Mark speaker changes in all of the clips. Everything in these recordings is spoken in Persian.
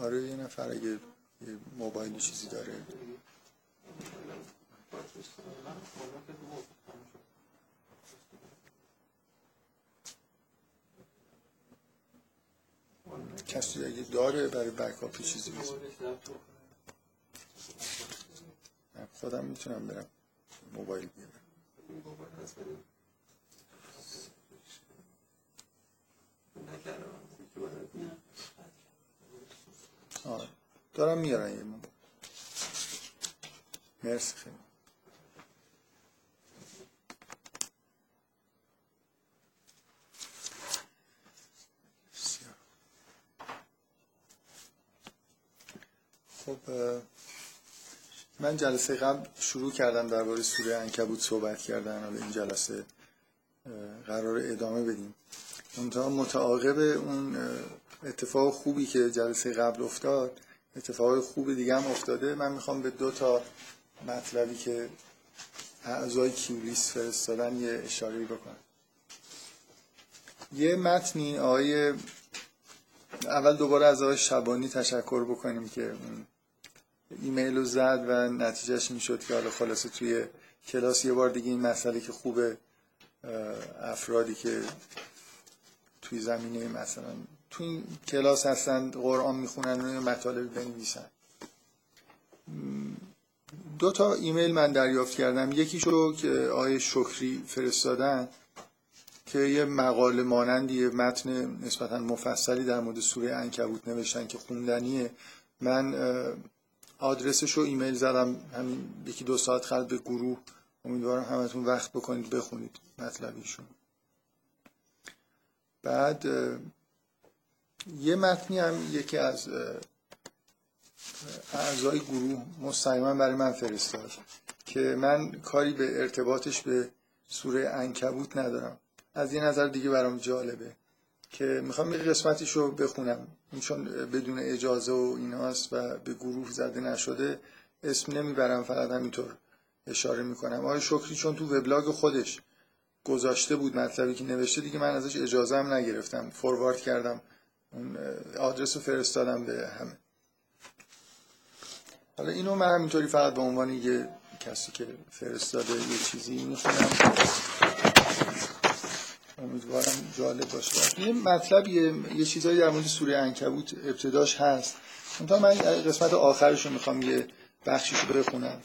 Speaker 1: آره یه نفر اگه یه موبایلی چیزی داره. کسی اگه داره برای بکاپی چیزی بزن. خودم می‌تونم برم موبایل بیارم. آره. دارم میارن یه موبایل مرسی خیلی. خب من جلسه قبل شروع کردم درباره سوره انکبوت صحبت کردن. حالا این جلسه قرار ادامه بدیم. اونجا متعاقب اون اتفاق خوبی که جلسه قبل افتاد اتفاق خوب دیگه هم افتاده. من می‌خوام به دو تا مطلبی که اعضای کیولیس فرستادن یه اشاره بکنم. یه متنی آقای اول دوباره از آقای شبانی تشکر بکنیم که ایمیل رو زد و نتیجهش این شد که حالا خلاصه توی کلاس یه بار دیگه این مسئله که خوبه افرادی که توی زمینه مثلا توی این کلاس هستن قرآن می‌خونن و مطالب بنویسن. دو تا ایمیل من دریافت کردم. یکیشو که آقای شکری فرستادن که یه مقاله مانندی متن نسبتا مفصلی در مورد سوره انکبوت نوشتن که خوندنیه. من آدرسش رو ایمیل زدم همین یکی دو ساعت خلط به گروه. امیدوارم همتون وقت بکنید بخونید مطلبیشون بعد یه متنی هم یکی از اعضای گروه مستقیما برای من فرستاد که من کاری به ارتباطش به سوره انکبوت ندارم. از یه نظر دیگه برام جالبه که می‌خوام یه قسمتیش رو بخونم. چون بدون اجازه و ایناست و به گروه زده نشده اسم نمی‌برم فقط همینطور اشاره می‌کنم. آقای شکری چون تو وبلاگ خودش گذاشته بود مطلبی که نوشته دیگه من ازش اجازه هم نگرفتم. فوروارد کردم. آدرس رو فرستادم به همه. حالا اینو من همینطوری فقط به عنوان یه کسی که فرستاده یه چیزی می‌خونم. امیدوارم جالب باشه. یه مطلبیه یه چیزایی در مورد سوره انکبوت ابتداش هست. منتها من قسمت آخرش رو می‌خوام یه بخشیش رو بخونم.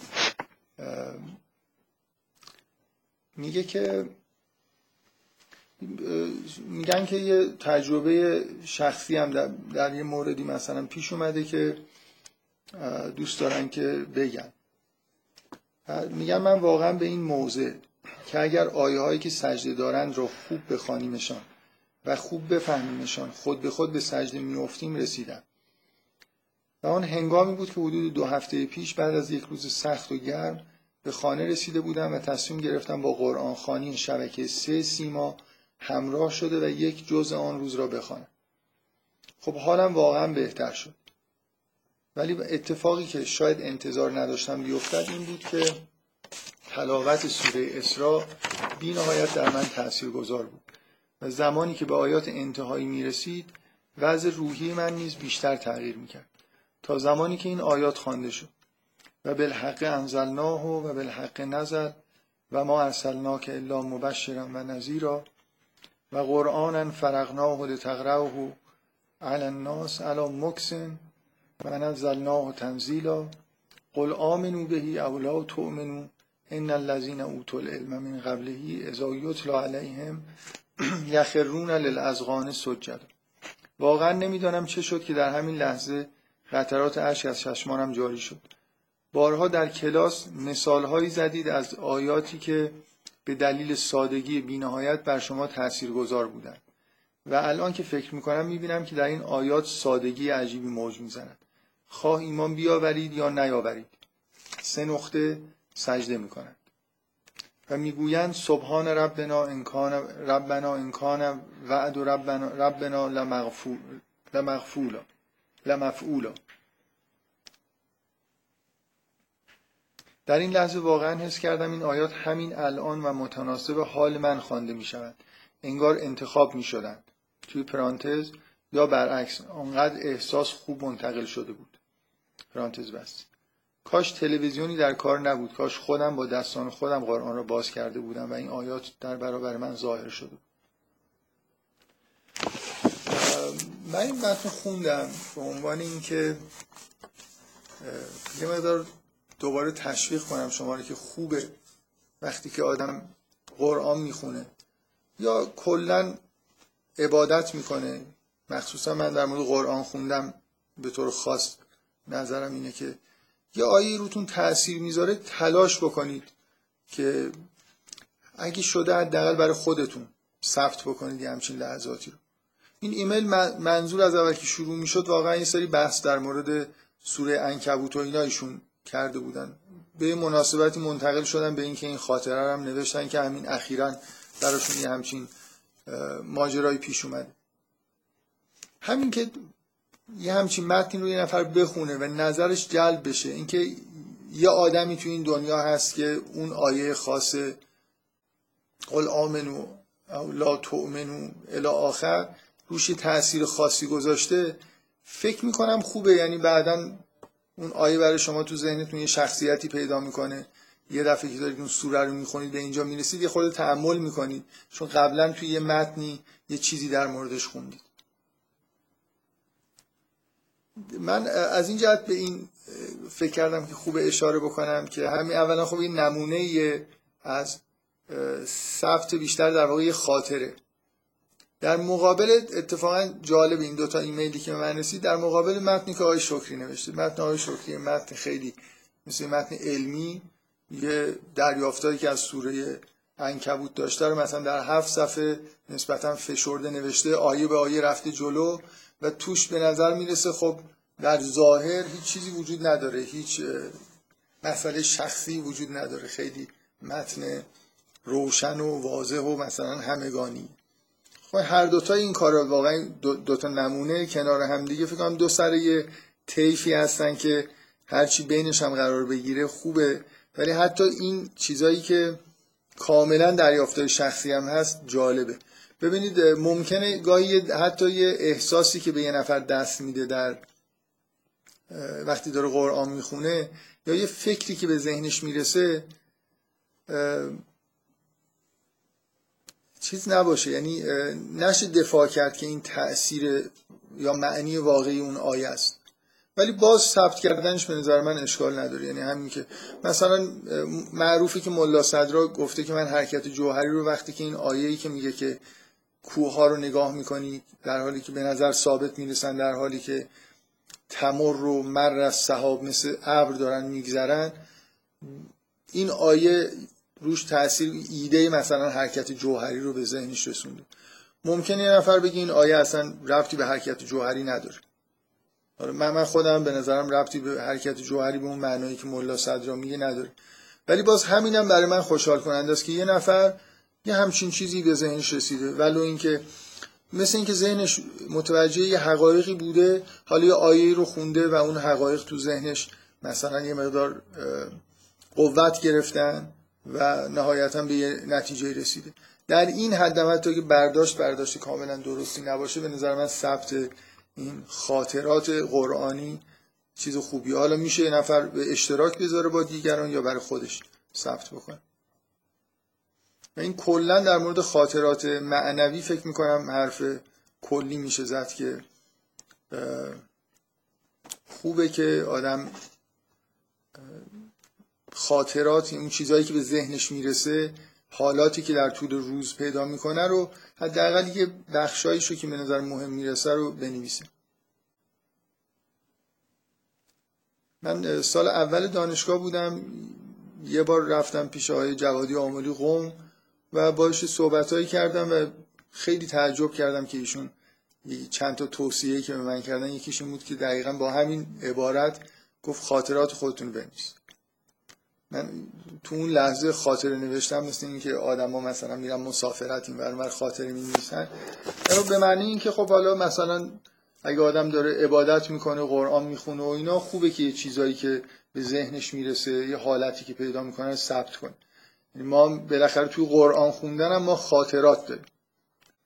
Speaker 1: میگه که میگن که یه تجربه شخصی هم در, در یه موردی مثلا پیش اومده که دوست دارن که بگن. میگن من واقعا به این موضع که اگر آیه هایی که سجده دارند را خوب بخوانیمشان و خوب بفهمیمشان خود به خود به سجده میافتیم رسیدم و آن هنگامی بود که حدود دو هفته پیش بعد از یک روز سخت و گرم به خانه رسیده بودم و تصمیم گرفتم با قرآن خانی شبکه سه سیما همراه شده و یک جزء آن روز را بخوانم خب حالم واقعا بهتر شد. ولی اتفاقی که شاید انتظار نداشتم بیفتد این بود که تلاوت سوره اسراء بی نهایت در من تأثیر گذار بود و زمانی که به آیات انتهایی می رسید وضع روحی من نیز بیشتر تغییر می کرد تا زمانی که این آیات خوانده شد. و بالحق انزلناه و بالحق نزل و ما ارسلناک الا مبشرا و نذیرا و قرآنا فرقناه لتقرأه علی الناس علی مکسن و نزلناه تنزیلا. قل آمنو بهی اولا تؤمنو ان الذين اوتوا العلم من قبله اذا یتلا علیهم یخرون للاذقان سجدا. واقعا نمی‌دانم چه شد که در همین لحظه قطرات اشک از چشمانم جاری شد. بارها در کلاس مثالهایی زدید از آیاتی که به دلیل سادگی بینهایت بر شما تاثیرگذار بودند. و الان که فکر می‌کنم می‌بینم که در این آیات سادگی عجیبی موج می‌زند. خواه ایمان بیاورید یا نیاورید. سه نقطه سجده می‌کنند. و می‌گویند سبحان ربنا انکان ربنا انکان وعد ربنا ربنا لمغفولا. لمفعولا. در این لحظه واقعا حس کردم این آیات همین الان و متناسب حال من خوانده می شود انگار انتخاب می شدند توی پرانتز یا برعکس آنقدر احساس خوب منتقل شده بود. پرانتز بست کاش تلویزیونی در کار نبود. کاش خودم با دستان خودم قرآن را باز کرده بودم و این آیات در برابر من ظاهر شده بود. من این متن خوندم به عنوان اینکه یه مقدار دوباره تشویق کنم شما رو که خوبه. وقتی که آدم قرآن می‌خونه یا کلا عبادت می‌کنه. مخصوصا من در مورد قرآن خوندم. به طور خاص نظرم اینه که یه آیه روتون تاثیر می‌ذاره تلاش بکنید که اگه شده حداقل برای خودتون ثبت بکنید یه همچین لحظاتی رو. این ایمیل منظور از اول که شروع می‌شد واقعا یه سری بحث در مورد سوره انکبوت و اینا کرده بودن. به مناسبتی منتقل شدن به اینکه این خاطره هم نوشتن که همین اخیرا براشون یه همچین ماجرایی پیش اومده همین که یه همچین متنی رو یه نفر بخونه و نظرش جلب بشه اینکه یه آدمی تو این دنیا هست که اون آیه خاص قل آمنو او لا تؤمنو الی آخر روش تاثیر خاصی گذاشته فکر می‌کنم خوبه. یعنی بعدا اون آیه برای شما تو ذهنتون یه شخصیتی پیدا می‌کنه. یه دفعه که دارید اون سوره رو می‌خونید به اینجا می‌رسید یه خود تحمل می‌کنید. چون قبلا توی یه متنی یه چیزی در موردش خوندید. من از این جهت به این فکر کردم که خوب اشاره بکنم که همین اولا خب این نمونه از ثبت بیشتر در واقع خاطره. در مقابل اتفاقا جالب این دوتا ایمیلی که من رسید در مقابل متنی که آقای شکری نوشته. متن آقای شکری متن خیلی مثل متن علمی یه دریافتایی که از سوره انکبوت داشته رو مثلا در هفت صفحه نسبتا فشرده نوشته آیه به آیه رفته جلو و توش به نظر می‌رسه خب در ظاهر هیچ چیزی وجود نداره هیچ مسئله شخصی وجود نداره. خیلی متن روشن و واضح و مثلا همگانی. خب هر دوتا این کارا واقعا دوتا دو نمونه کنار هم دیگه فکر کنم دو سر یه طیفی هستن که هرچی بینش هم قرار بگیره خوبه. ولی حتی این چیزایی که کاملا دریافتای شخصی هم هست جالبه. ببینید ممکنه گاهی حتی یه احساسی که به یه نفر دست میده در وقتی داره قرآن می‌خونه یا یه فکری که به ذهنش می‌رسه چیز نباشه. یعنی نشه دفاع کرد که این تاثیر یا معنی واقعی اون آیه است. ولی باز ثبت کردنش به نظر من اشکال نداره. یعنی همین که مثلا معروفی که ملا صدرا گفته که من حرکت جوهری رو وقتی که این آیه‌ای که میگه که کوه ها رو نگاه می‌کنی در حالی که به نظر ثابت می‌رسن در حالی که تمر رو مر از صحاب مثل ابر دارن میگذرن این آیه روش تاثیر ایده مثلا حرکت جوهری رو به ذهنش رسونده. ممکنه یه نفر بگه این آیه اصلا ربطی به حرکت جوهری نداره. آره، من خودم به نظرم ربطی به حرکت جوهری به اون معنایی که ملا صدرا میگه نداره. ولی باز همینم برای من خوشحال کننده است که یه نفر یه همچین چیزی به ذهنش رسیده. ولو اینکه مثل اینکه ذهنش متوجه یه حقایقی بوده حالا یه آیه رو خونده و اون حقایق تو ذهنش مثلا یه مقدار قوت گرفتن. و نهایتا به یه نتیجه رسیده. در این حد تا که برداشت برداشت کاملا درستی نباشه به نظر من ثبت این خاطرات قرآنی چیز خوبی. حالا میشه یه نفر به اشتراک بذاره با دیگران یا برای خودش ثبت بکنه. و این کلا در مورد خاطرات معنوی فکر می‌کنم حرف کلی میشه زد که خوبه که آدم خاطرات اون چیزهایی که به ذهنش می‌رسه حالاتی که در طول روز پیدا می‌کنه رو حداقل یه بخشایش رو که به نظر مهم می‌رسه رو بنویسه. من سال اول دانشگاه بودم. یه بار رفتم پیش آقای جوادی آمولی قوم و باش صحبت کردم و خیلی تعجب کردم که ایشون چند تا توصیه که به من کردن یکیشون بود که دقیقا با همین عبارت گفت خاطرات خودتون بنویس من تو اون لحظه خاطره نوشتم مثل اینکه آدما مثلا میرن مسافرت این برمر خاطره می نویسن به معنی اینکه خب حالا مثلا اگه آدم داره عبادت می‌کنه قرآن می‌خونه و اینا خوبه که یه چیزایی که به ذهنش می‌رسه یه حالتی که پیدا می‌کنه ثبت کنه. یعنی ما بالاخره توی قرآن خوندن هم ما خاطرات داریم.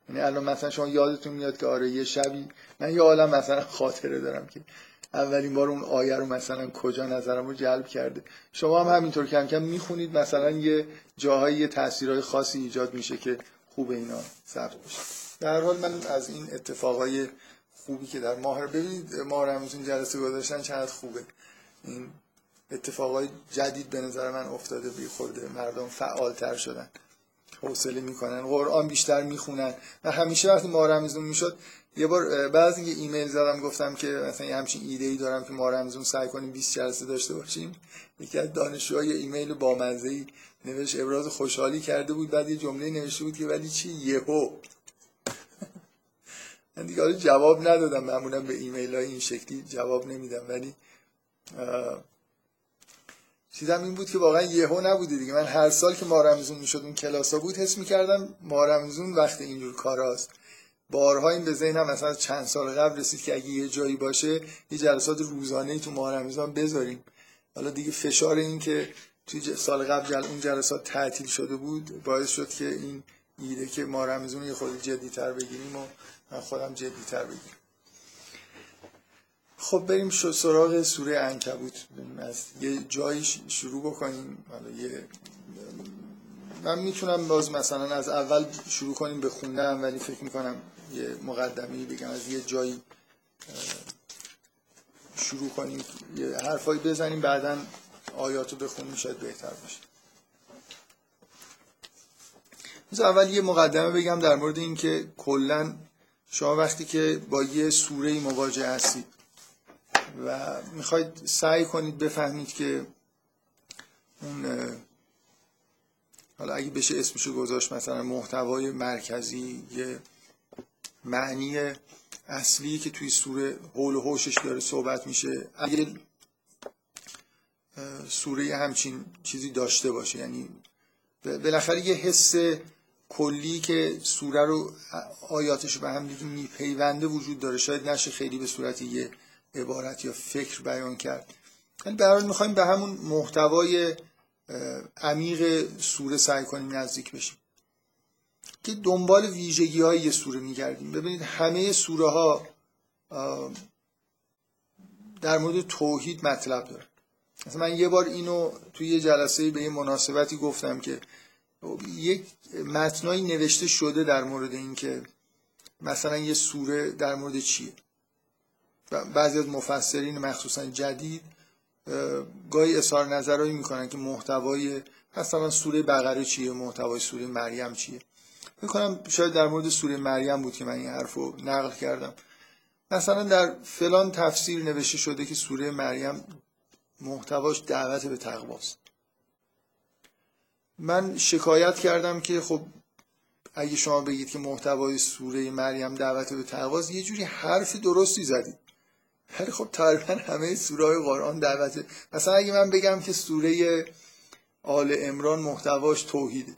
Speaker 1: یعنی الان مثلا شما یادتون میاد که آره یه شبی من یه عالم مثلا خاطره دارم که اولین بار اون آیه رو مثلا کجا نظرم رو جلب کرده. شما هم همینطور کم کم می‌خونید مثلا یه جاهایی یه تاثیرهای خاصی ایجاد میشه که خوب اینا ثبت بشه در حال من از این اتفاقای خوبی که در ماه ببینید ماه رمزون جلسه گذاشتن چقدر خوبه. این اتفاقای جدید به نظر من افتاده بی خورده مردم فعالتر شدن. حوصله می‌کنن. قرآن بیشتر می‌خونن. و همیشه وقتی ما رمزون می‌شد یه بار بعضی یه ایمیل زدم گفتم که مثلا همچین ایده ای دارم که ما رمزون سعی کنیم 20 جلسه داشته باشیم. یکی از دانشجوها یه ایمیل با مزه ای نوشت ابراز خوشحالی کرده بود. بعد یه جمله نوشته بود که ولی چی؟ یهو. من دیگه جواب ندادم معمولا به ایمیل های این شکلی جواب نمیدم. ولی چیزم این بود که واقعا یهو نبوده دیگه. من هر سال که ما رمزون می‌شد اون کلاسا بود حس می‌کردم ما رمزون وقت اینجور کاراست بارها این به ذهنم مثلا چند سال قبل رسید که اگه یه جایی باشه یه جلسات روزانه تو ماه بذاریم. حالا دیگه فشار این که توی سال قبل جل اون جلسات تعطیل شده بود باعث شد که این ایده که ما رمضان یه خود جدی تر بگیریم و من خودم جدی تر بگیریم خب بریم سراغ سوره انکبوت از یه جایی شروع بکنیم. حالا یه من می‌تونم باز مثلا از اول شروع کنیم به خوندن ولی فکر می‌کنم یه مقدمی بگم از یه جایی شروع کنیم. یه حرفایی بزنیم بعدا آیاتو بخونیم شاید بهتر باشه. اول یه مقدمه بگم در مورد اینکه کلا شما وقتی که با یه سوره مواجه هستید و می‌خواید سعی کنید بفهمید که اون حالا اگه بشه اسمشو گذاشت مثلا محتوای مرکزی یه معنی اصلی که توی سوره حول و حوشش داره صحبت میشه اگه سوره همچین چیزی داشته باشه یعنی بالاخره یه حس کلی که سوره رو آیاتش به هم دیگه میپیونده وجود داره. شاید نشه خیلی به صورت یه عبارت یا فکر بیان کرد. ولی برای می‌خوایم به همون محتوای عمیق سوره سعی کنیم نزدیک بشیم. که دنبال ویژگی های یه سوره میگردیم. ببینید همه سوره ها در مورد توحید مطلب داره. مثلا من یه بار اینو توی یه جلسه به یه مناسبتی گفتم که یک متنایی نوشته شده در مورد اینکه مثلا یه سوره در مورد چیه. بعضی از مفسرین مخصوصا جدید گاهی اظهار نظرهایی می‌کنن که محتوای مثلا سوره بقره چیه محتوای سوره مریم چیه. می‌کنم شاید در مورد سوره مریم بود که من این حرف رو نقل کردم. مثلا در فلان تفسیر نوشته شده که سوره مریم محتواش دعوت به تقواست. من شکایت کردم که خب اگه شما بگید که محتوای سوره مریم دعوت به تقواست یه جوری حرف درستی زدید ولی خب تقریبا همه سوره قرآن دعوت مثلا اگه من بگم که سوره آل امران محتواش توحیده.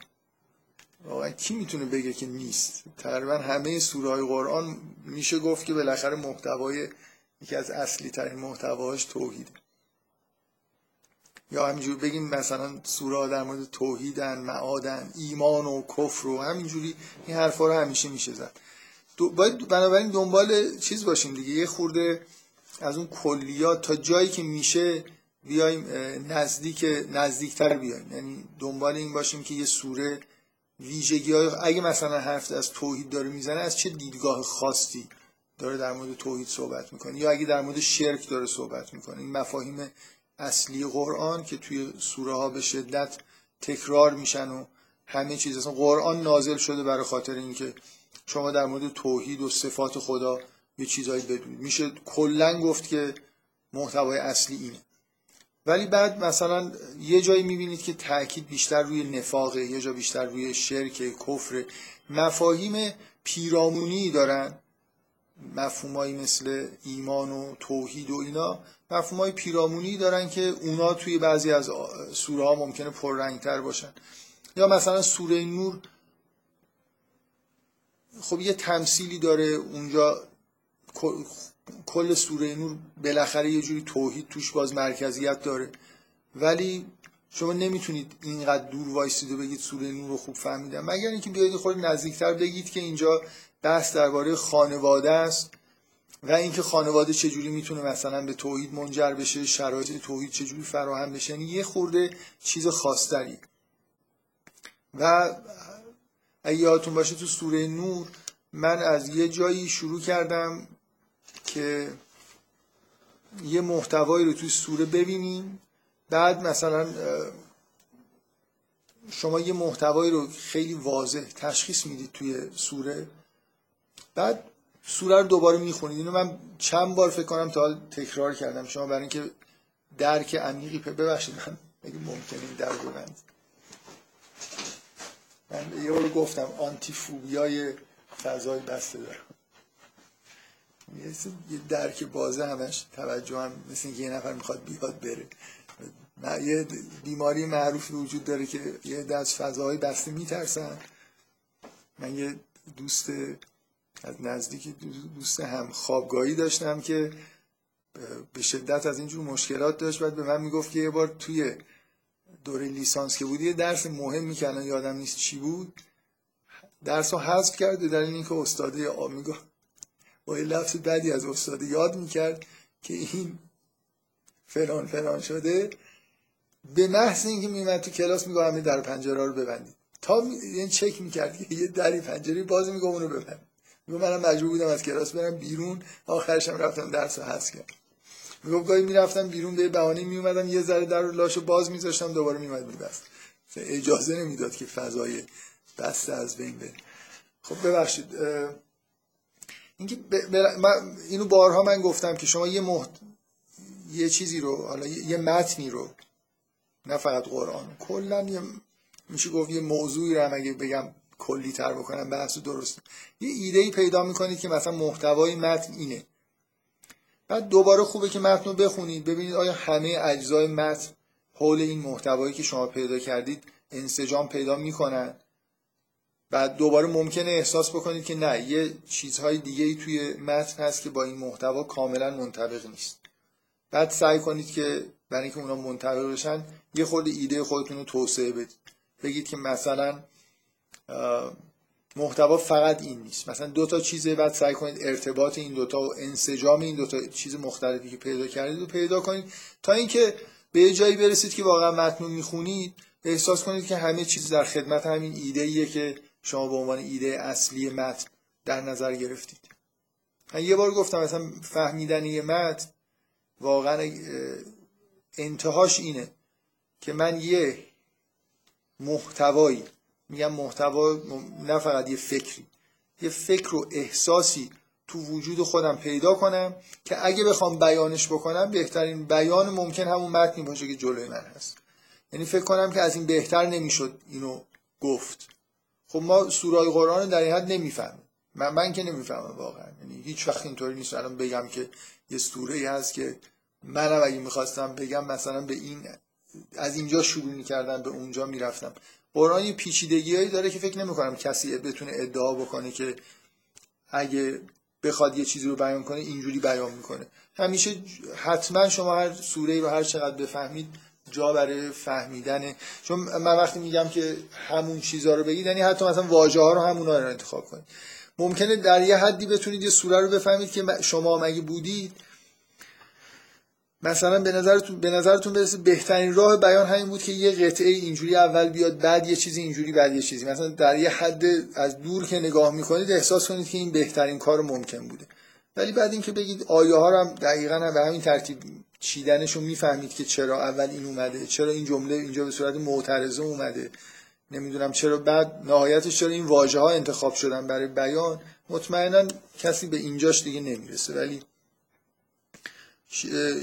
Speaker 1: واقعا کی می‌تونه بگه که نیست؟ تقریبا همه سوره های قرآن میشه گفت که بالاخره محتوای یکی از اصلی ترین محتواش توحیده یا همینجور بگیم مثلا سوره در مورد توحیدن معادن ایمان و کفر و همینجوری این حرفا رو همیشه میشه زد. باید بنابراین دنبال چیز باشیم دیگه. یه خورده از اون کلیات تا جایی که میشه بیایم نزدیک نزدیکتر بیایم. یعنی دنبال این باشیم که یه سوره ویژگی های اگه مثلا حرف از توحید داره می‌زنه از چه دیدگاه خاصی داره در مورد توحید صحبت می‌کنه؟ یا اگه در مورد شرک داره صحبت می‌کنه؟ این مفاهیم اصلی قرآن که توی سوره ها به شدت تکرار میشن و همه چیز. اصلا قرآن نازل شده برای خاطر اینکه شما در مورد توحید و صفات خدا یه چیزایی بدونید. میشه کلا گفت که محتوای اصلی اینه. ولی بعد مثلا یه جایی می‌بینید که تاکید بیشتر روی نفاقه یه جا بیشتر روی شرک کفر. مفاهیم پیرامونی دارن. مفهومایی مثل ایمان و توحید و اینا. مفهومای پیرامونی دارن که اونا توی بعضی از سوره ها ممکنه پررنگتر باشن. یا مثلا سوره نور خب یه تمثیلی داره اونجا کل سوره نور بالاخره یه جوری توحید توش باز مرکزیت داره. ولی شما نمی‌تونید اینقدر دور وایسید و بگید سوره نور رو خوب فهمیدم. مگر اینکه بیاید خود نزدیکتر بگید که اینجا بحث درباره خانواده است و اینکه خانواده چجوری می‌تونه مثلا به توحید منجر بشه شرایط توحید چجوری فراهم بشه. یعنی یه خورده چیز خاصتری. و اگه یادتون باشه تو سوره نور من از یه جایی شروع کردم که یه محتوایی رو توی سوره ببینیم. بعد مثلا شما یه محتوایی رو خیلی واضح تشخیص می‌دید توی سوره. بعد سوره رو دوباره می‌خونید. اینو من چند بار فکر کنم تا تکرار کردم. شما برای اینکه درک عمیقی ببخشید من اگه ممکنه این در ببند من یه گفتم آنتی فوبیای فضای بسته دارم. یه درک بازه همش توجه هم مثل اینکه یه نفر می‌خواد بیاد بره. یه بیماری معروفی وجود داره که یه از فضاهای بسته میترسن. من یه دوست از نزدیک دوست هم خوابگاهی داشتم که به شدت از اینجور مشکلات داشت. بعد به من می‌گفت که یه بار توی دوره لیسانس که بود یه درس مهم می‌کنن یادم نیست چی بود درس رو حذف کرد در این که استاده می‌گفت با یه لفظ بدی از استاده یاد می‌کرد که این فلان فلان شده. به محض اینکه میمد تو کلاس میگه همه در پنجره رو ببندید. تا می... یعنی چک می‌کرد که یه دری پنجره باز میگه اونو ببند. میگه منم مجبور بودم از کلاس برم بیرون. آخرشم رفتم درس رو حذف کردم. می‌گفت گاهی می‌رفتم بیرون به بهانه میومدم یه ذره در رو لاشو باز میذاشتم دوباره میومد میبست اجازه نمی‌داد که فضای بسته از بین بره. خب ببخشید اینکه من اینو بارها من گفتم که شما یه محت... یه چیزی رو حالا یه متنی رو نه فقط قرآن کلا یه میشه گفت؟ یه موضوعی رو هم اگه بگم کلی تر بکنم بحث درست. یه ایده ای پیدا می‌کنید که مثلا محتوای متن اینه. بعد دوباره خوبه که متن رو بخونید ببینید آیا همه اجزای متن حول این محتوایی که شما پیدا کردید انسجام پیدا می‌کنن؟ بعد دوباره ممکنه احساس بکنید که نه یه چیزهای دیگه ای توی متن هست که با این محتوا کاملا منطبق نیست. بعد سعی کنید که برای اینکه اونا منطبق بشن یه خود ایده خودتون رو توسعه بدید. بگید که مثلا محتوا فقط این نیست. مثلا دو تا چیزه بعد سعی کنید ارتباط این دوتا و انسجام این دوتا چیز مختلفی که پیدا کردید رو پیدا کنید. تا اینکه به یه جایی برسید که واقعا متن می‌خونید احساس کنید که همه چیز در خدمت همین ایده ایه که شما به عنوان ایده اصلی متن در نظر گرفتید. من یه بار گفتم مثلا فهمیدن یه متن واقعا انتهاش اینه که من یه محتوایی میگم محتوا نه فقط یه فکری یه فکر و احساسی تو وجود خودم پیدا کنم که اگه بخوام بیانش بکنم بهترین بیان ممکن همون متنی باشه که جلوی من هست. یعنی فکر کنم که از این بهتر نمی‌شد اینو گفت. خب ما سورای قرآن در این حد نمی‌فهمیم. من, من که نمی‌فهمم واقعا. یعنی هیچ وقت اینطوری نیست. الان بگم که یه سوره ای هست که منم اگه می‌خواستم بگم مثلا به این از اینجا شروع می‌کردم به اونجا می‌رفتم. قرآن یه پیچیدگی داره که فکر نمی‌کنم کسی بتونه ادعا بکنه که اگه بخواد یه چیزی رو بیان کنه اینجوری بیان می‌کنه. همیشه حتما شما هر سوره رو هر چقدر بفهمید جا برای فهمیدنه چون من وقتی میگم که همون چیزها رو بگید یعنی حتی مثلا واژه ها رو همونا رو انتخاب کنید. ممکنه در یه حدی بتونید یه سوره رو بفهمید که شما مگه بودید. مثلا به نظرتون به نظرتون برسه بهترین راه بیان همین بود که یه قطعه اینجوری اول بیاد بعد یه چیزی اینجوری بعد یه چیزی. مثلا در یه حد از دور که نگاه می‌کنید احساس کنید که این بهترین کار ممکن بوده. ولی بعد اینکه بگید آیه ها رو هم دقیقا هم به همین ترتیب چیدنشون می‌فهمید که چرا اول این اومده چرا این جمله اینجا به صورت معترضه اومده. نمی‌دونم چرا بعد نهایتش چرا این واژه ها انتخاب شدن برای بیان. مطمئنا کسی به اینجاش دیگه نمی‌رسه. ولی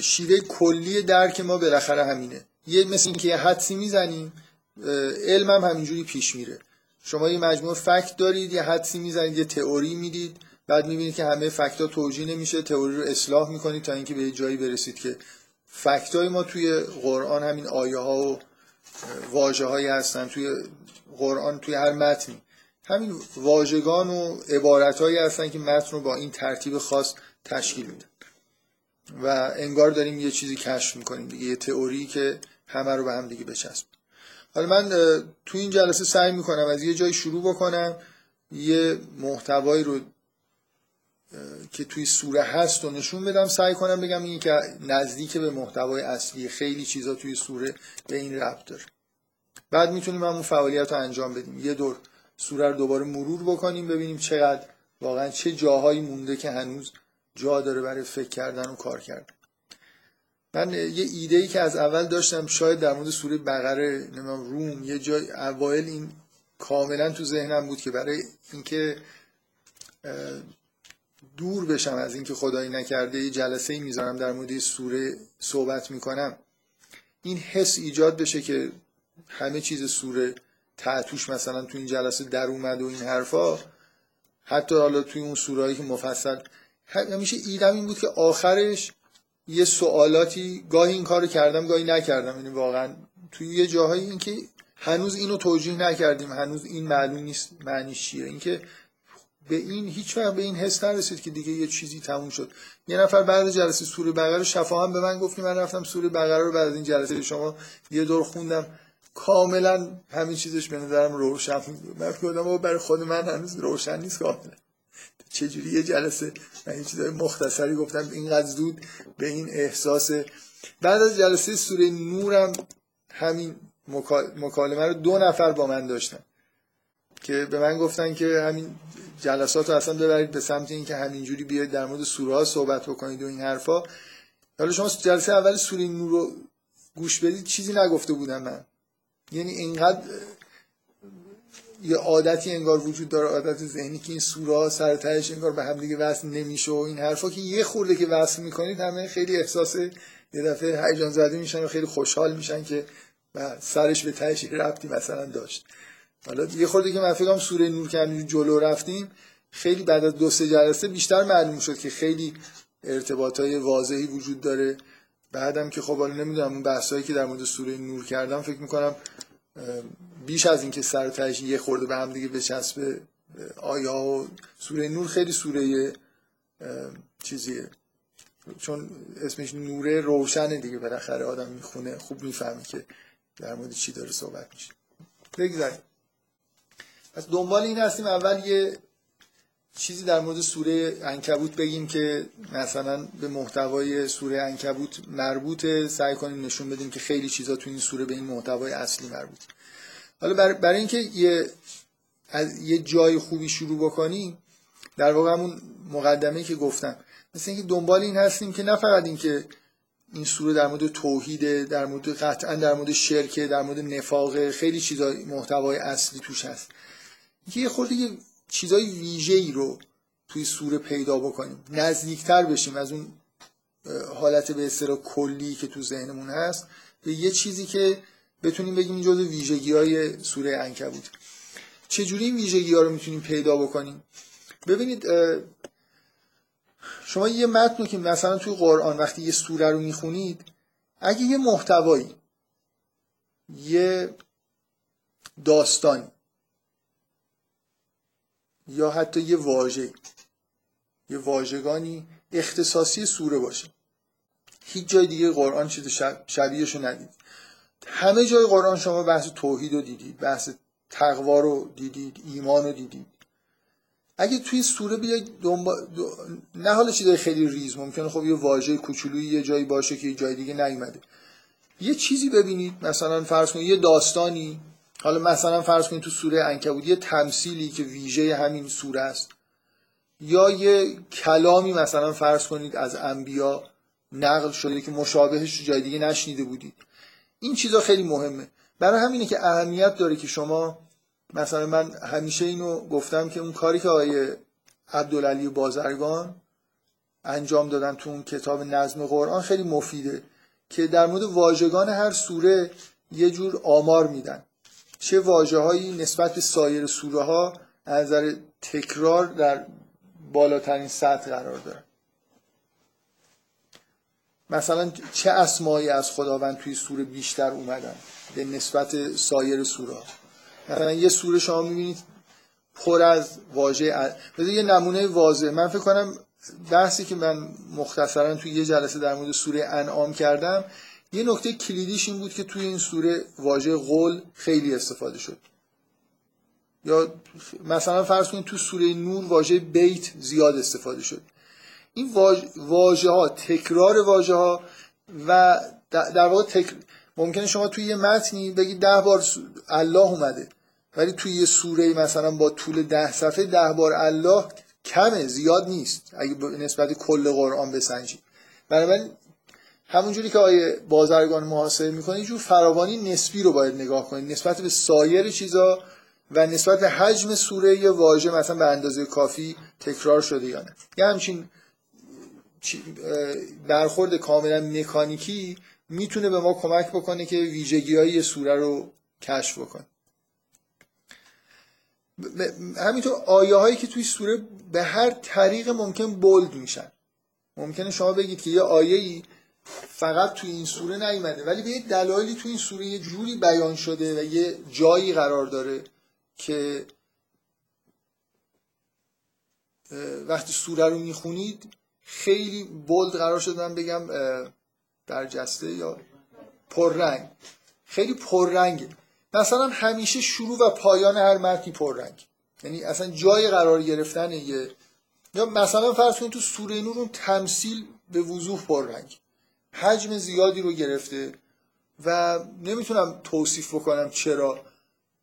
Speaker 1: شیوه کلی درک ما بالاخره همینه. یه مثل اینکه یه حدسی می‌زنیم علم هم همینجوری پیش میره. شما یه مجموعه فکت دارید یه حدسی می‌زنید یه تئوری می‌دید. بعد می‌بینید که همه فکت ها توجیه نمیشه تئوری رو اصلاح می‌کنید تا اینکه به یه جایی برسید که فکت های ما توی قرآن همین آیه ها و واژه هایی هستن توی قرآن توی هر متنی. همین واژگان و عبارت هایی هستن که متن رو با این ترتیب خاص تشکیل میدن. و انگار داریم یه چیزی کشف می‌کنیم دیگه یه تئوری که همه رو به هم دیگه بچسب حالا من تو این جلسه سعی می‌کنم از یه جای شروع بکنم یه محتوایی رو که توی سوره هست و نشون بدم سعی کنم بگم این که نزدیک به محتوای اصلی خیلی چیزا توی سوره به این ربط داره. بعد می‌تونیم همون فعالیت رو انجام بدیم. یه دور سوره رو دوباره مرور بکنیم ببینیم چقدر واقعا چه جاهایی مونده که هنوز جا داره برای فکر کردن و کار کردن. من یه ایده ای که از اول داشتم شاید در مورد سوره بقره نمیم روم یه جای اوایل این کاملا تو ذهنم بود که برای اینکه دور بشم از اینکه خدایی نکرده یه جلسه ای می‌ذارم در مورد سوره صحبت می‌کنم. این حس ایجاد بشه که همه چیز سوره تعتوش مثلا تو این جلسه در اومد و این حرفا. حتی حالا توی اون سورایی که مفصل همیشه ایدم این بود که آخرش یه سوالاتی گاهی این کارو کردم گاهی نکردم. یعنی واقعا توی یه جاهایی اینکه هنوز اینو توجیه نکردیم هنوز این معلوم نیست معنیش چیه. اینکه به این هیچ وقت به این حس نرسید که دیگه یه چیزی تموم شد. یه نفر بعد جلسه سوره بقره شفا هم به من گفت من رفتم سوره بقره رو بعد از این جلسه شما یه دور خوندم. کاملا همین چیزش به نظرم روشن من گفتم برای خود من هنوز روشن نیست کاملا. چجوری یه جلسه من این چیزای مختصری گفتم؟ اینقدر زود به این احساس. بعد از جلسه سوره نورم همین مکالمه رو دو نفر با من داشتن. که به من گفتن که همین جلسات رو اصلا ببرید به سمت اینکه همینجوری بیاید در مورد سوره ها صحبت بکنید و این حرفا. حالا شما جلسه اول سوره نور رو گوش بدید چیزی نگفته بودم من. یعنی اینقدر یه عادتی انگار وجود داره عادت ذهنی که این سوره ها سر انگار به هم دیگه وصل نمیشه و این حرفا که یه خورده که وصل می‌کنید همه خیلی احساس یه دفعه هیجان زده میشن و خیلی خوشحال میشن که سرش به تهش ربطی مثلا داشت. حالا یه خورده که من فکرم سوره نور که جلو رفتیم خیلی بعد از دو سه جلسه بیشتر معلوم شد که خیلی ارتباط های واضحی وجود داره. بعدم که خب حالا نمی‌دونم اون بحثایی که در مورد سوره نور کردم فکر می‌کنم بیش از اینکه سر یه خورده به هم دیگه بچسبه آیا و سوره نور خیلی سوره چیزیه. چون اسمش نوره روشنه دیگه بالاخره آدم می‌خونه خوب می‌فهمی که در مورد چی داره صحبت میشه. بگذاریم. پس دنبال این هستیم اول یه چیزی در مورد سوره انکبوت بگیم که مثلا به محتوای سوره انکبوت مربوطه. سعی کنیم نشون بدیم که خیلی چیزا تو این سوره به این محتوای اصلی مربوط حالا برای اینکه یه از یه جای خوبی شروع بکنیم در واقع همون مقدمه که گفتم. مثل اینکه دنبال این هستیم که نه فقط اینکه این سوره در مورد توحیده در مورد قطعا در مورد شرکه در مورد نفاق خیلی چیزای محتوای اصلی توش هست. یه خورده یه چیزای ویژه ای رو توی سوره پیدا بکنیم. نزدیکتر بشیم از اون حالت به اصطلاح کلی که تو ذهنمون هست به یه چیزی که بتونیم بگیم جزو ویژگی های سوره انکبوت چجوری این ویژگی ها رو می‌تونیم پیدا بکنیم؟ ببینید شما یه متن که مثلا توی قرآن وقتی یه سوره رو می‌خونید اگه یه محتوایی یه داستانی یا حتی یه واژه. یه واژگانی اختصاصی سوره باشه. هیچ جای دیگه قرآن چیز شبیهش رو ندید. همه جای قرآن شما بحث توحید رو دیدید بحث تقوا رو دیدید ایمان رو دیدید. اگه توی سوره بیاید دنبال نه حالا چیزای خیلی ریز ممکنه خب یه واژه کوچولویی یه جایی باشه که یه جای دیگه نیومده. یه چیزی ببینید مثلا فرض کنید یه داستانی حالا مثلا فرض کنید تو سوره انکبوت یه تمثیلی که ویژه همین سوره است. یا یه کلامی مثلا فرض کنید از انبیا نقل شده که مشابهش جای دیگه نشنیده بودید. این چیزا خیلی مهمه. برای همینه که اهمیت داره که شما مثلا من همیشه اینو گفتم که اون کاری که آقای عبدالعلی بازرگان انجام دادن تو اون کتاب نظم قرآن خیلی مفیده که در مورد واژگان هر سوره یه جور آمار میدن. چه واجه هایی نسبت به سایر سوره ها از نظر تکرار در بالاترین سطح قرار دارن؟ مثلا چه اسمایی از خداوند توی سوره بیشتر اومدن به نسبت سایر سوره ها مثلا یه سوره شما می‌بینید پر از واژه یه نمونه واضح. من فکر کنم بحثی که من مختصرا توی یه جلسه در مورد سوره انعام کردم یه نکته کلیدیش این بود که توی این سوره واژه قول خیلی استفاده شد. یا مثلا فرض کنید تو سوره نور واژه بیت زیاد استفاده شد. این واژه ها تکرار واژه ها و در واقع تکر... ممکنه شما توی یه متنی بگید ده بار الله اومده ولی توی یه سوره مثلا با طول ده صفحه ده بار الله کمه زیاد نیست. اگه نسبت کل قرآن بسنجید بنابراین همونجوری که آیه بازرگان محاسبه می‌کنه جور فراوانی نسبی رو باید نگاه کنید. نسبت به سایر چیزا و نسبت به حجم سوره یه واژه مثلا به اندازه کافی تکرار شده یا نه. یه همچین برخورد کاملا مکانیکی می‌تونه به ما کمک بکنه که ویژگی های سوره رو کشف بکنه. همینطور آیه هایی که توی سوره به هر طریق ممکن بولد میشن. ممکنه شما بگید که یه آیه ای فقط توی این سوره نیومده. ولی به یه دلایلی توی این سوره یه جوری بیان شده و یه جایی قرار داره که وقتی سوره رو می‌خونید خیلی بولد قرار شده من بگم در جسته یا پررنگ. خیلی پررنگه. مثلا همیشه شروع و پایان هر متنی پررنگ. یعنی اصلا جای قرار گرفتن یه یا مثلا فرض کنید تو سوره نور اون تمثیل به وضوح پررنگ. حجم زیادی رو گرفته و نمی‌تونم توصیف بکنم چرا.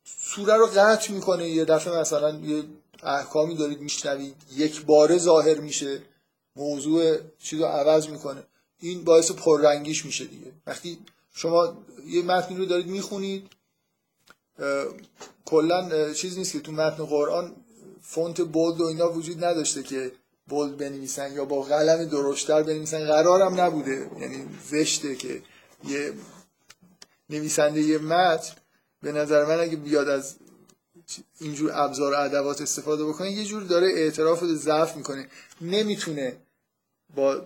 Speaker 1: سوره رو قطع می‌کنه یه دفعه مثلا یه احکامی دارید میشنوید یک باره ظاهر میشه موضوع چیز رو عوض می‌کنه. این باعث پررنگیش میشه دیگه. وقتی شما یه متنی رو دارید می‌خونید کلا چیز نیست که تو متن قرآن فونت بولد و اینا وجود نداشته که بولد بنویسن یا با قلم درشتر بنویسن قرارم نبوده. یعنی زشته که یه نویسنده یه متن به نظر من اگه بیاد از اینجور ابزار و ادوات استفاده بکنه یه جور داره اعتراف به ضعف می‌کنه. نمی‌تونه با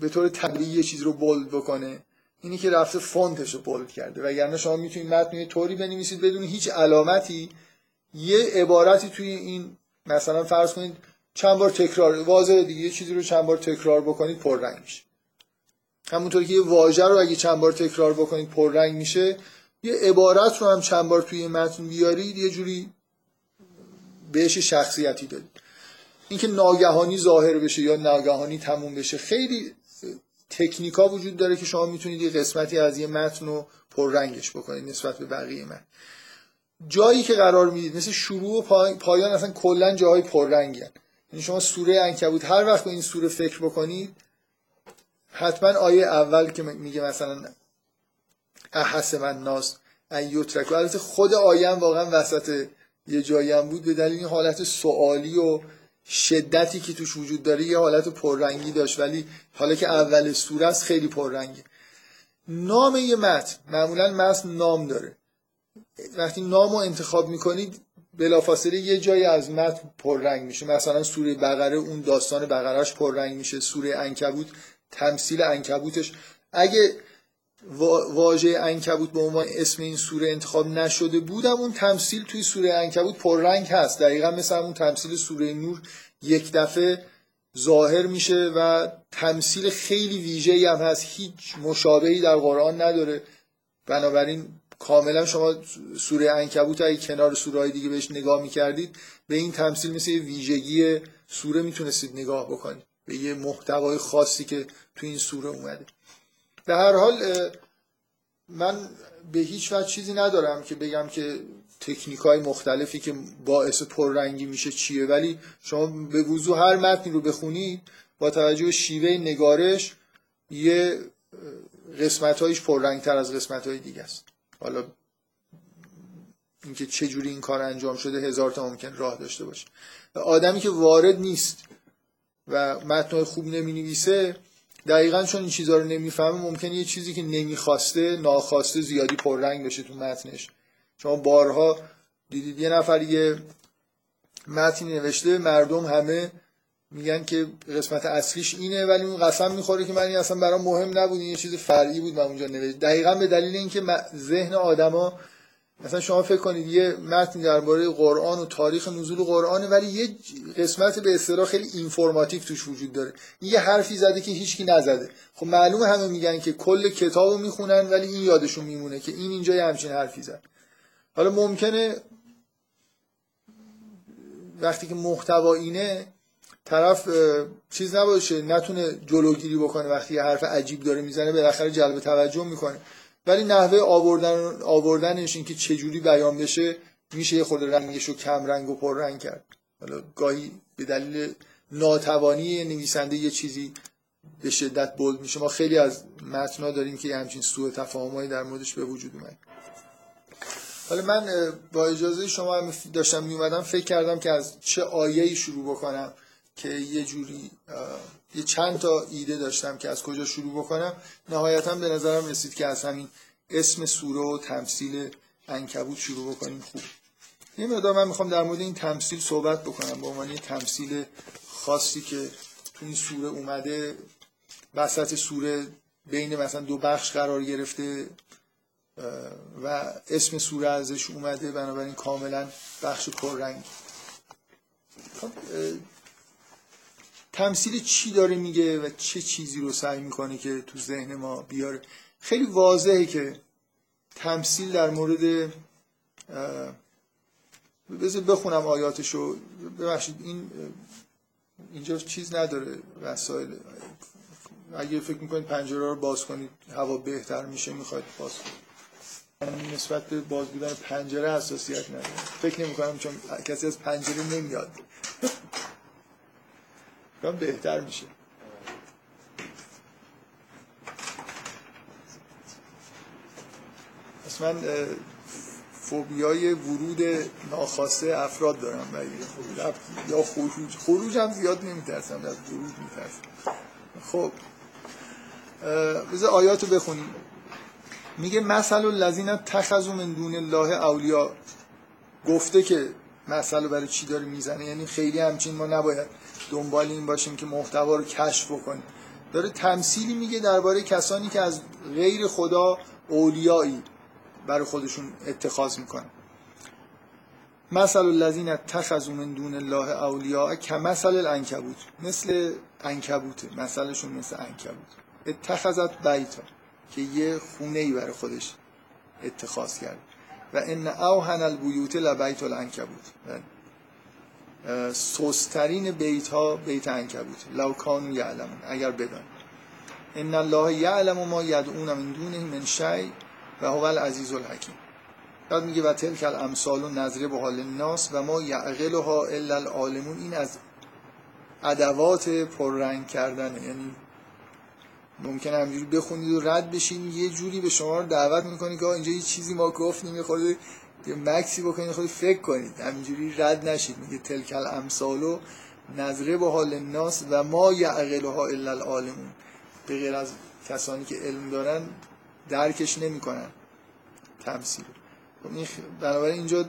Speaker 1: به طور طبیعی یه چیز رو بولد بکنه. اینی که رفته فونتش رو بولد کرده. وگرنه شما می‌تونید متن یه طوری بنویسید بدون هیچ علامتی. یه عبارتی توی این مثلا فرض کنید چند بار تکرار واضحه دیگه یه چیزی رو چند بار تکرار بکنید پررنگ میشه. همونطور که یه واژه رو اگه چند بار تکرار بکنید پررنگ میشه یه عبارت رو هم چند بار توی متن بیارید یه جوری بهش شخصیتی دارید. اینکه ناگهانی ظاهر بشه یا ناگهانی تموم بشه خیلی تکنیکا وجود داره که شما می‌تونید یه قسمتی از یه متن رو پررنگش بکنید نسبت به بقیه متن. جایی که قرار می‌دید مثل شروع و پایان اصلا کلا جاهای پررنگی یعنی شما سوره انکبوت هر وقت به این سوره فکر بکنید حتما آیه اول که میگه مثلا احس من ناس ایوترک البته خود آیه هم واقعا وسط یه جایی هم بود به دلیل این حالت سوالی و شدتی که توش وجود داره یه حالت پررنگی داشت. ولی حالا که اول سوره است خیلی پررنگه. نام یه متن معمولا متن نام داره. وقتی نامو انتخاب می‌کنید بلافاصله یه جایی از متن پررنگ میشه. مثلا سوره بقره اون داستان بقرهش پررنگ میشه. سوره انکبوت تمثیل انکبوتش اگه واژه انکبوت به عنوان اسم این سوره انتخاب نشده بودم اون تمثیل توی سوره انکبوت پررنگ هست. دقیقا مثل اون تمثیل سوره نور یک دفعه ظاهر میشه و تمثیل خیلی ویژه هم هست. هیچ مشابهی در قرآن نداره. بنابراین کاملا شما سوره انکبوت اگه کنار سوره دیگه بهش نگاه می‌کردید به این تمثیل مثل یه ویژگی سوره می‌تونستید نگاه بکنید. به یه محتوای خاصی که تو این سوره اومده. به هر حال من به هیچ وجه چیزی ندارم که بگم که تکنیک های مختلفی که باعث پررنگی میشه چیه. ولی شما به وضوح هر متنی رو بخونید با توجه به شیوه نگارش یه قسمت هایش پررنگتر از قسمت های دیگه است. حالا اینکه چه جوری این کار انجام شده هزار تا ممکن راه داشته باشه. آدمی که وارد نیست و متن خوب نمی نویسه دقیقا چون این چیزها رو نمی‌فهمه ممکنه یه چیزی که نمی‌خواسته ناخواسته زیادی پررنگ بشه تو متنش. شما بارها دیدید یه نفر یه متنی نوشته مردم همه میگن که قسمت اصلیش اینه ولی اون قسم می‌خوره که من این اصلا برام مهم نبود این یه چیز فرعی بود من اونجا نوشت. دقیقا به دلیل اینکه ذهن آدما مثلا شما فکر کنید یه متن درباره قرآن و تاریخ نزول قرآنه ولی یه قسمت به اصطلاح خیلی اینفورماتیو توش وجود داره. یه حرفی زده که هیچکی نزده. خب معلومه همه میگن که کل کتابو می‌خونن ولی این یادشون میمونه که این اینجا یه همچین حرفی زد. حالا ممکنه وقتی که محتوا اینه طرف چیز نباشه نتونه جلوگیری بکنه وقتی یه حرف عجیب داره می‌زنه بالاخره جلب توجه می‌کنه. ولی نحوه آوردن آوردنش این که چجوری بیان بشه میشه یه خورده رنگش رو کم رنگ و پر رنگ کرد. حالا گاهی به دلیل ناتوانی نویسنده یه چیزی به شدت بولد میشه. ما خیلی از متنا داریم که همچین سوء تفاهمایی در موردش به وجود اومد. حالا من با اجازه شما هم داشتم میومدم فکر کردم که از چه آیه‌ای شروع بکنم. که یه جوری یه چند تا ایده داشتم که از کجا شروع بکنم. نهایتا به نظرم رسید که از همین اسم سوره و تمثیل انکبوت شروع بکنیم. خوب. یه مقدار من می‌خوام در مورد این تمثیل صحبت بکنم به عنوان تمثیل خاصی که تو این سوره اومده. وسط سوره بین مثلا دو بخش قرار گرفته و اسم سوره ازش اومده بنابراین کاملا بخش پررنگ. خب تمثیل چی داره میگه و چه چیزی رو سعی می‌کنه که تو ذهن ما بیاره؟ خیلی واضحه که تمثیل در مورد بذار بخونم آیاتشو. ببخشید این اینجا چیز نداره وسایل. اگه فکر می‌کنید پنجره رو باز کنید هوا بهتر میشه می‌خواید باز کنید. نسبت به باز بودن پنجره حساسیت نداره. فکر نمی کنم چون کسی از پنجره نمیاد. بهتر میشه. پس من فوبیای ورود ناخواسته افراد دارم و یا خروج. خروج هم زیاد نمیترسم از ورود میترسم. خب بذار آیاتو بخونیم. میگه مثل الذین تخذوا من دون الله اولیاء. گفته که مثل برای چی داره می‌زنه؟ یعنی خیلی همچین ما نباید دنبال این باشیم که محتوا رو کشف بکنیم. داره تمثیلی میگه درباره کسانی که از غیر خدا اولیایی برای خودشون اتخاذ می‌کنن. مثل الذین اتخذوا من دون الله اولیاء کمثل العنکبوت. مثل عنکبوته مثلشون مثل عنکبوت. اتخذت بیتا که یه خونه ای برای خودش اتخاذ کرد. و ان اوهن البیوت لبیت العنکبوت. سوسترین بیت ها بیت عنکبوت. لو کانوا یعلمون. اگر بدان. ان الله یعلم ما یدعون من دونه من شیء و هو العزیز الحکیم. بعد میگه و تلک الامثال نظره به حال الناس و ما یعقلها الا العالمون. این از ادوات پررنگ کردنه. یعنی ممکنه همجوری بخونید و رد بشین. یه جوری به شما رو دعوت می‌کنید که اینجا یه چیزی ما گفتیم خود یه مکسی بکنید خود فکر کنید. همینجوری رد نشید. میگه تلکل امثالو نظره به حال الناس و ما یعقلها الا العالمون. به غیر از کسانی که علم دارن درکش نمی‌کنن. تمثیل. خب بنابراین اینجا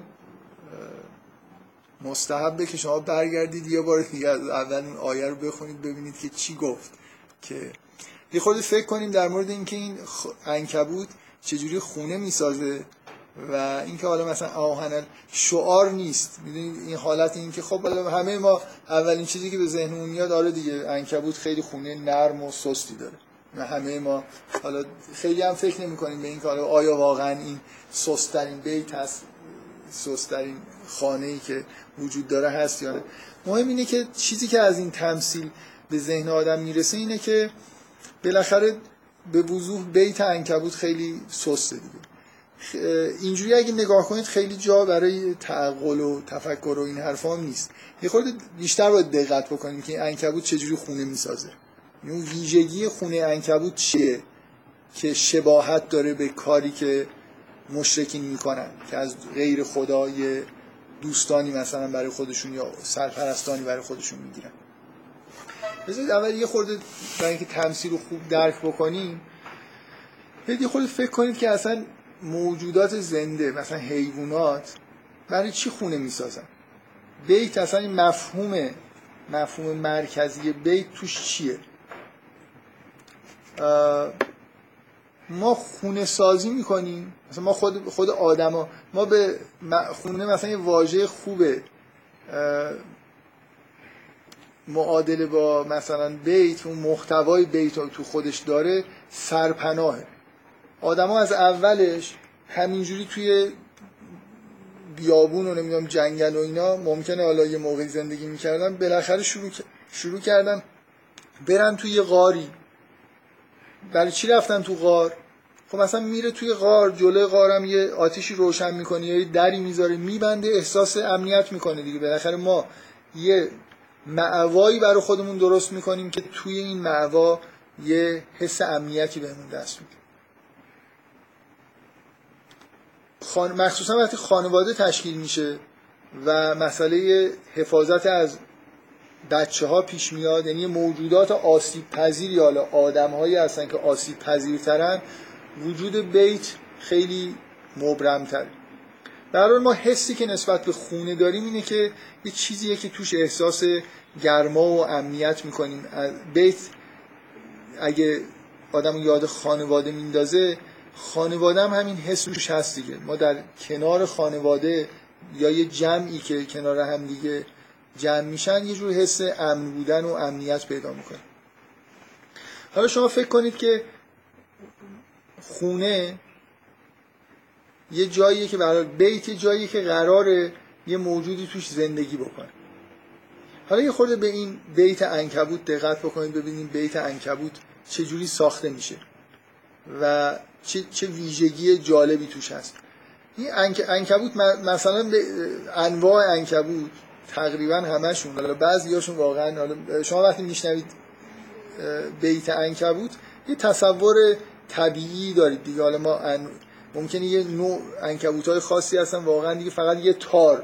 Speaker 1: مستحبه که شما برگردید یه بار دیگه از اول این آیه رو بخونید ببینید که چی گفت. که یه خود فکر کنیم در مورد اینکه این انکبوت چجوری خونه می‌سازه. و اینکه حالا مثلا آهن شعار نیست. می‌دونید این حالت این که خب همه ما اولین چیزی که به ذهنمون میاد آره دیگه انکبوت خیلی خونه نرم و سستی داره. و همه ما حالا خیلی هم فکر نمی کنیم به این که آیا واقعا این سسترین بیت هست سسترین خانه ای که وجود داره هست یا نه. مهم اینه که چیزی که از این تمثیل به ذهن آدم می‌رسه اینه که بالاخره به وضوح بیت انکبوت خیلی سسته دیگه. اینجوری اگه نگاه کنید خیلی جا برای تعقل و تفکر و این حرفا هم نیست. یه خورده بیشتر باید دقت بکنیم که انکبوت چجوری خونه می‌سازه. اون ویژگی خونه انکبوت چیه که شباهت داره به کاری که مشرکین می‌کنن که از غیر خدای دوستانی مثلا برای خودشون یا سرپرستانی برای خودشون می‌گیرن. بذارید اول یه خورده برای اینکه تمثیل رو خوب درک بکنیم یه خورده فکر کنید که اصلا موجودات زنده مثلا حیوانات برای چی خونه می‌سازن؟ بیت اصلا این مفهوم مفهوم مرکزی بیت توش چیه؟ ما خونه سازی می‌کنیم. مثلا ما خود خود آدما ما به خونه مثلا یه واژه خوبه. معادله با مثلا بیت اون محتوای بیت تو خودش داره سرپناهه. آدما از اولش همینجوری توی بیابون و نمی‌دونم جنگل و اینا ممکنه حالا یه موقعی زندگی می‌کردن بالاخره شروع شروع کردن برن توی غاری. برای چی رفتن تو غار؟ خب مثلا میره توی غار جلوی غارم یه آتیشی روشن می‌کنه یه دری می‌ذاره میبنده احساس امنیت می‌کنه دیگه. بالاخره ما یه معوایی برای خودمون درست می‌کنیم که توی این معوا یه حس امنیتی بهمون دست میده. خان... مخصوصا وقتی خانواده تشکیل میشه و مسئله حفاظت از بچه ها پیش میاد یعنی موجودات آسیب پذیری حالا آدم هایی هستن که آسیب پذیرترن وجود بیت خیلی مبرمتر در ما حسی که نسبت به خونه داریم اینه که یه چیزیه که توش احساس گرما و امنیت می‌کنیم. بیت اگه آدم یاد خانواده میندازه خانواده هم همین حس توش هست دیگه. ما در کنار خانواده یا یه جمعی که کنار هم دیگه جمع میشن یه جور حس امن بودن و امنیت پیدا می‌کنه. حالا شما فکر کنید که خونه یه جاییه که برای بیت جایی که قراره یه موجودی توش زندگی بکنه. حالا یه خورده به این بیت انکبوت دقت بکنید ببینید بیت انکبوت چجوری ساخته میشه. و چه, چه ویژگی جالبی توش هست. این انکبوت مثلا انواع انکبوت تقریبا همشون حالا بعضی هاشون واقعا حالا شما وقتی میشنوید بیت انکبوت یه تصور طبیعی دارید دیگه. حالا ما ان... ممکنه یه نوع انکبوت های خاصی هستن واقعا دیگه فقط یه تار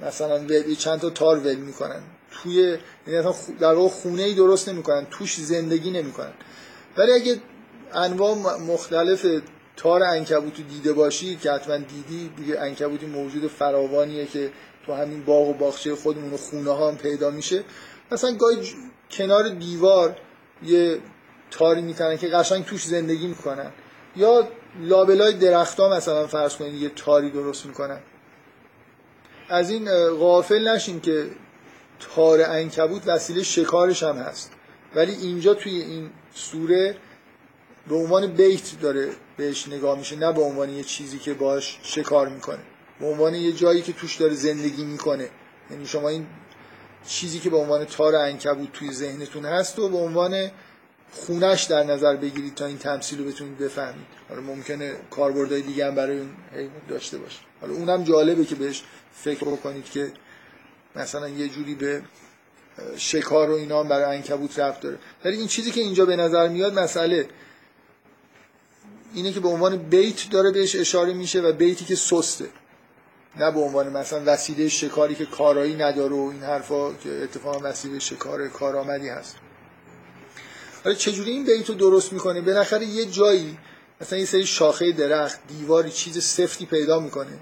Speaker 1: مثلا چند تا تار ول می‌کنن. توی یعنی در واقع خونه ای درست نمی‌کنن توش زندگی نمی‌کنن. ولی اگه انواع مختلف تار انکبوتو دیده باشی که حتما دیدی دیگه انکبوتی موجود فراوانیه که تو همین باغ و باغچه خودمون و خونه ها هم پیدا میشه. مثلا گاهی کنار دیوار یه تاری می‌کنن که قشنگ توش زندگی می‌کنن. یا لابلای درختها مثلا فرض کنید یه تاری درست می‌کنن. از این غافل نشین که تار انکبوت وسیله شکارش هم هست. ولی اینجا توی این سوره به عنوان بیت داره بهش نگاه میشه نه به عنوان یه چیزی که باش شکار می‌کنه. به عنوان یه جایی که توش داره زندگی می‌کنه. یعنی شما این چیزی که به عنوان تار انکبوت توی ذهنتون هست و به عنوان خونش در نظر بگیرید تا این تمثیل رو بتونید بفهمید. حالا ممکنه کاربردهای دیگه هم برای اون داشته باشه. حالا اونم جالبه که بهش فکر بکنید که مثلا یه جوری به شکار و اینا برای انکبوت رفت داره. ولی این چیزی که اینجا به نظر میاد مسئله. اینه که به عنوان بیت داره بهش اشاره میشه و بیتی که سسته. نه به عنوان مثلا وسیله شکاری که کارایی نداره و این حرفا که اتفاقا وسیله شکار کارآمدی هست. حالا چجوری این بیت رو درست می‌کنه؟ بالاخره یه جایی مثلا یه سری شاخه درخت دیواری چیز سفتی پیدا می‌کنه.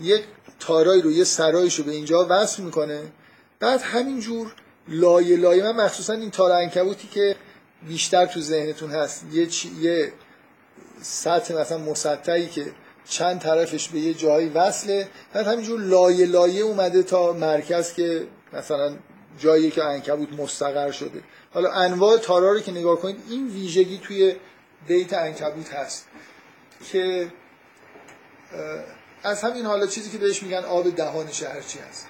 Speaker 1: یک تارایی رو یه سرایش رو به اینجا وصل می‌کنه. بعد همینجور لایه لایه من مخصوصا این تار انکبوتی که بیشتر تو ذهنتون هست یه, چی... یه سطح مثلا مسطحی که چند طرفش به یه جایی وصله. بعد همینجور لایه لایه اومده تا مرکز که مثلا جایی که انکبوت مستقر شده. حالا انواع تارا رو که نگاه کنید این ویژگی توی بیت انکبوت هست که از همین حالا چیزی که بهش میگن آب دهان شهرچی هست؟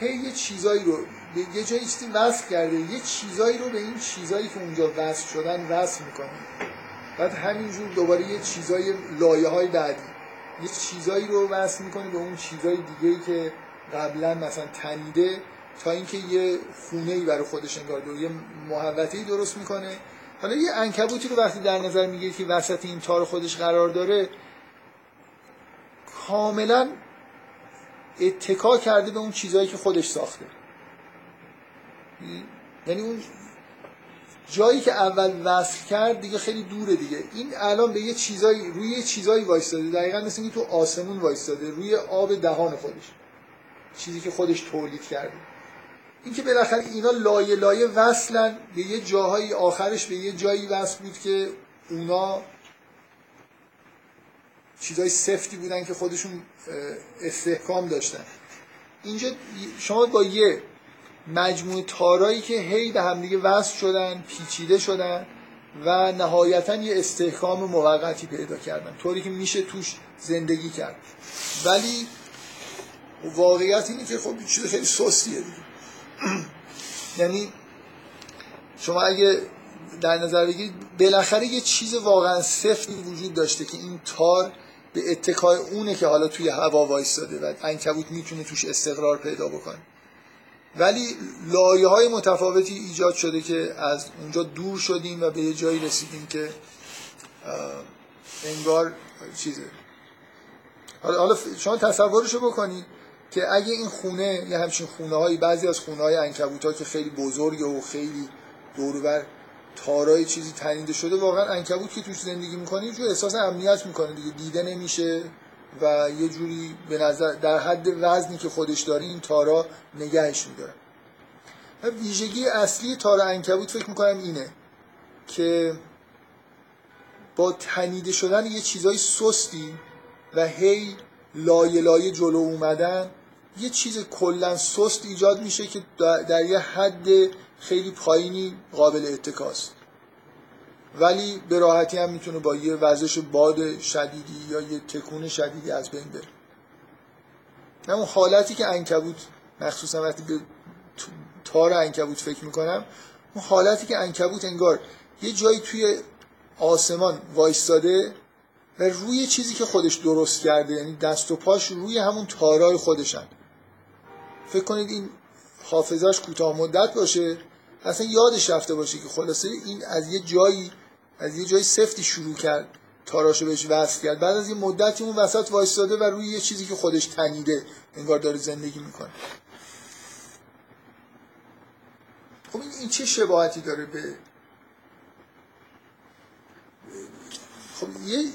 Speaker 1: هی یه چیزایی رو به یه جایی چیزی وصل کرده یه چیزایی رو به این چیزایی که اونجا وصل شدن وصل می‌کنه. بعد همینجور دوباره یه چیزای لایه های بعدی. یه چیزایی رو وصل می‌کنه به اون چیزای دیگه ای که قبلا مثلا تنیده تا اینکه یه خونه ای برای خودش انگار یه محوطه درست می‌کنه. حالا یه انکبوتی رو وقتی در نظر می‌گیره که وسط این تار خودش قرار داره کاملا اتکا کرده به اون چیزهایی که خودش ساخته. یعنی اون جایی که اول وصل کرد دیگه خیلی دوره دیگه. این الان به یه چیزایی روی یه چیزایی وایستاده. دقیقا مثل اینکه تو آسمون وایستاده. روی آب دهان خودش. چیزی که خودش تولید کرده. اینکه بالاخره اینا لایه لایه وصلن به یه جاهایی آخرش به یه جایی وصل بود که اونا چیزای سفتی بودن که خودشون استحکام داشتن. اینجا شما با یه مجموعه تارایی که هی به همدیگه وصل شدن پیچیده شدن و نهایتا یه استحکام موقتی پیدا کردن. طوری که میشه توش زندگی کرد. ولی واقعیت اینه که خب چیز خیلی سستیه دیگه. یعنی شما اگه در نظر بگیرید بالاخره یه چیز واقعا سفتی وجود داشته که این تار به اتکای اونه که حالا توی هوا وایستاده و انکبوت می‌تونه توش استقرار پیدا بکنه. ولی لایه های متفاوتی ایجاد شده که از اونجا دور شدیم و به یه جایی رسیدیم که انگار چیزه. حالا شما تصورشو بکنید که اگه این خونه یه همچین خونه هایی بعضی از خونه های انکبوت ها که خیلی بزرگه و خیلی دورور تارای چیزی تنیده شده واقعا انکبوت که توش زندگی می‌کنه یه احساس امنیت می‌کنه دیگه دیده نمیشه. و یه جوری به نظر در حد وزنی که خودش داره این تارا نگهش میداره. ویژگی اصلی تار انکبوت فکر می‌کنم اینه که با تنیده شدن یه چیزای سستی و هی لایه لایه جلو اومدن یه چیز کلا سست ایجاد میشه که در یه حد خیلی پایینی قابل اتکاست. ولی به راحتی هم می‌تونه با یه وزش باد شدیدی یا یه تکون شدیدی از بین بره. اون حالتی که انکبوت مخصوصا وقتی به تار انکبوت فکر می‌کنم اون حالتی که انکبوت انگار یه جایی توی آسمان وایستاده و روی چیزی که خودش درست کرده یعنی دست و پاش روی همون تارای خودشن. فکر کنید این حافظش کوتاه مدت باشه اصلا یادش رفته باشه که خلاصه این از یه جایی از یه جای سفتی شروع کرد. تاراشو بهش وصل کرد. بعد از یه مدتی اون وسط وایستاده و روی یه چیزی که خودش تنیده انگار داره زندگی می‌کنه. خب این چه شباهتی داره به خب یه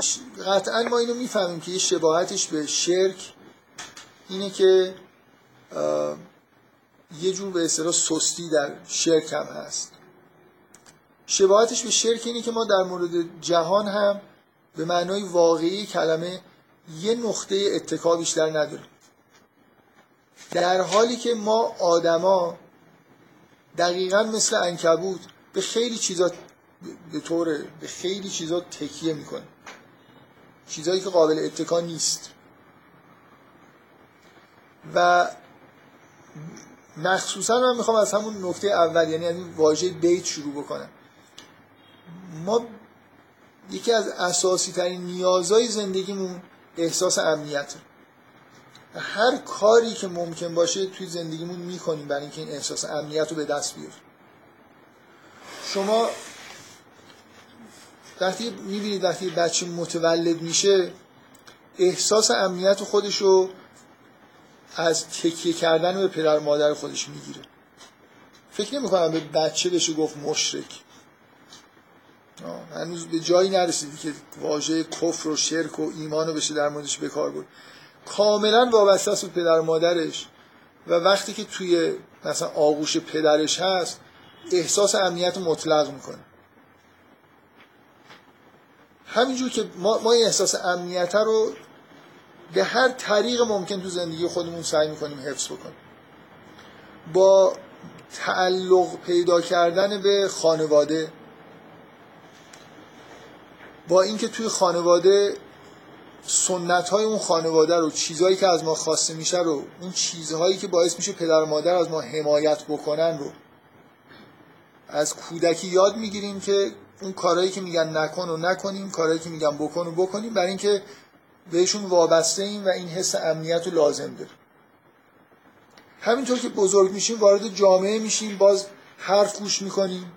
Speaker 1: قطعا ما اینو می‌فهمیم که یه شباهتش به شرک اینه که یه جور به اصطلاح سستی در شرک هم هست. شباهتش به شرک اینه که ما در مورد جهان هم به معنای واقعی کلمه یه نقطه اتکا بیشتر نداریم. در حالی که ما آدما دقیقا مثل انکبوت به خیلی چیزا به طور به خیلی چیزا تکیه می‌کنیم. چیزایی که قابل اتکا نیست. و مخصوصا من می‌خوام از همون نکته اول یعنی از این واژه بیت شروع بکنم. ما یکی از اساسی ترین نیازهای زندگیمون احساس امنیت هر کاری که ممکن باشه توی زندگیمون می‌کنیم برای اینکه این احساس امنیت رو به دست بیاریم. شما وقتی می‌بینید وقتی بچه متولد میشه احساس امنیت خودش رو از تکیه کردن به پدر مادر خودش می‌گیره. فکر نمی کنم به بچه بشه گفت مشرک. هنوز به جایی نرسیدی که واژه کفر و شرک و ایمان رو بشه در موردش بکار بود. کاملا وابسته است به پدر مادرش و وقتی که توی مثلا آغوش پدرش هست احساس امنیت مطلق می‌کنه. همینجور که ما, ما این احساس امنیت رو به هر طریق ممکن تو زندگی خودمون سعی می‌کنیم حفظ بکنیم. با تعلق پیدا کردن به خانواده با اینکه توی خانواده سنت های اون خانواده رو چیزهایی که از ما خواسته میشه رو اون چیزهایی که باعث میشه پدر و مادر از ما حمایت بکنن رو از کودکی یاد می‌گیریم که اون کارهایی که میگن نکن و نکنیم کارهایی که میگن بکن و بکنیم برای اینکه بهشون وابسته ایم و این حس امنیت رو لازم داریم همینطور که بزرگ میشیم وارد جامعه میشیم باز حرف گوش می‌کنیم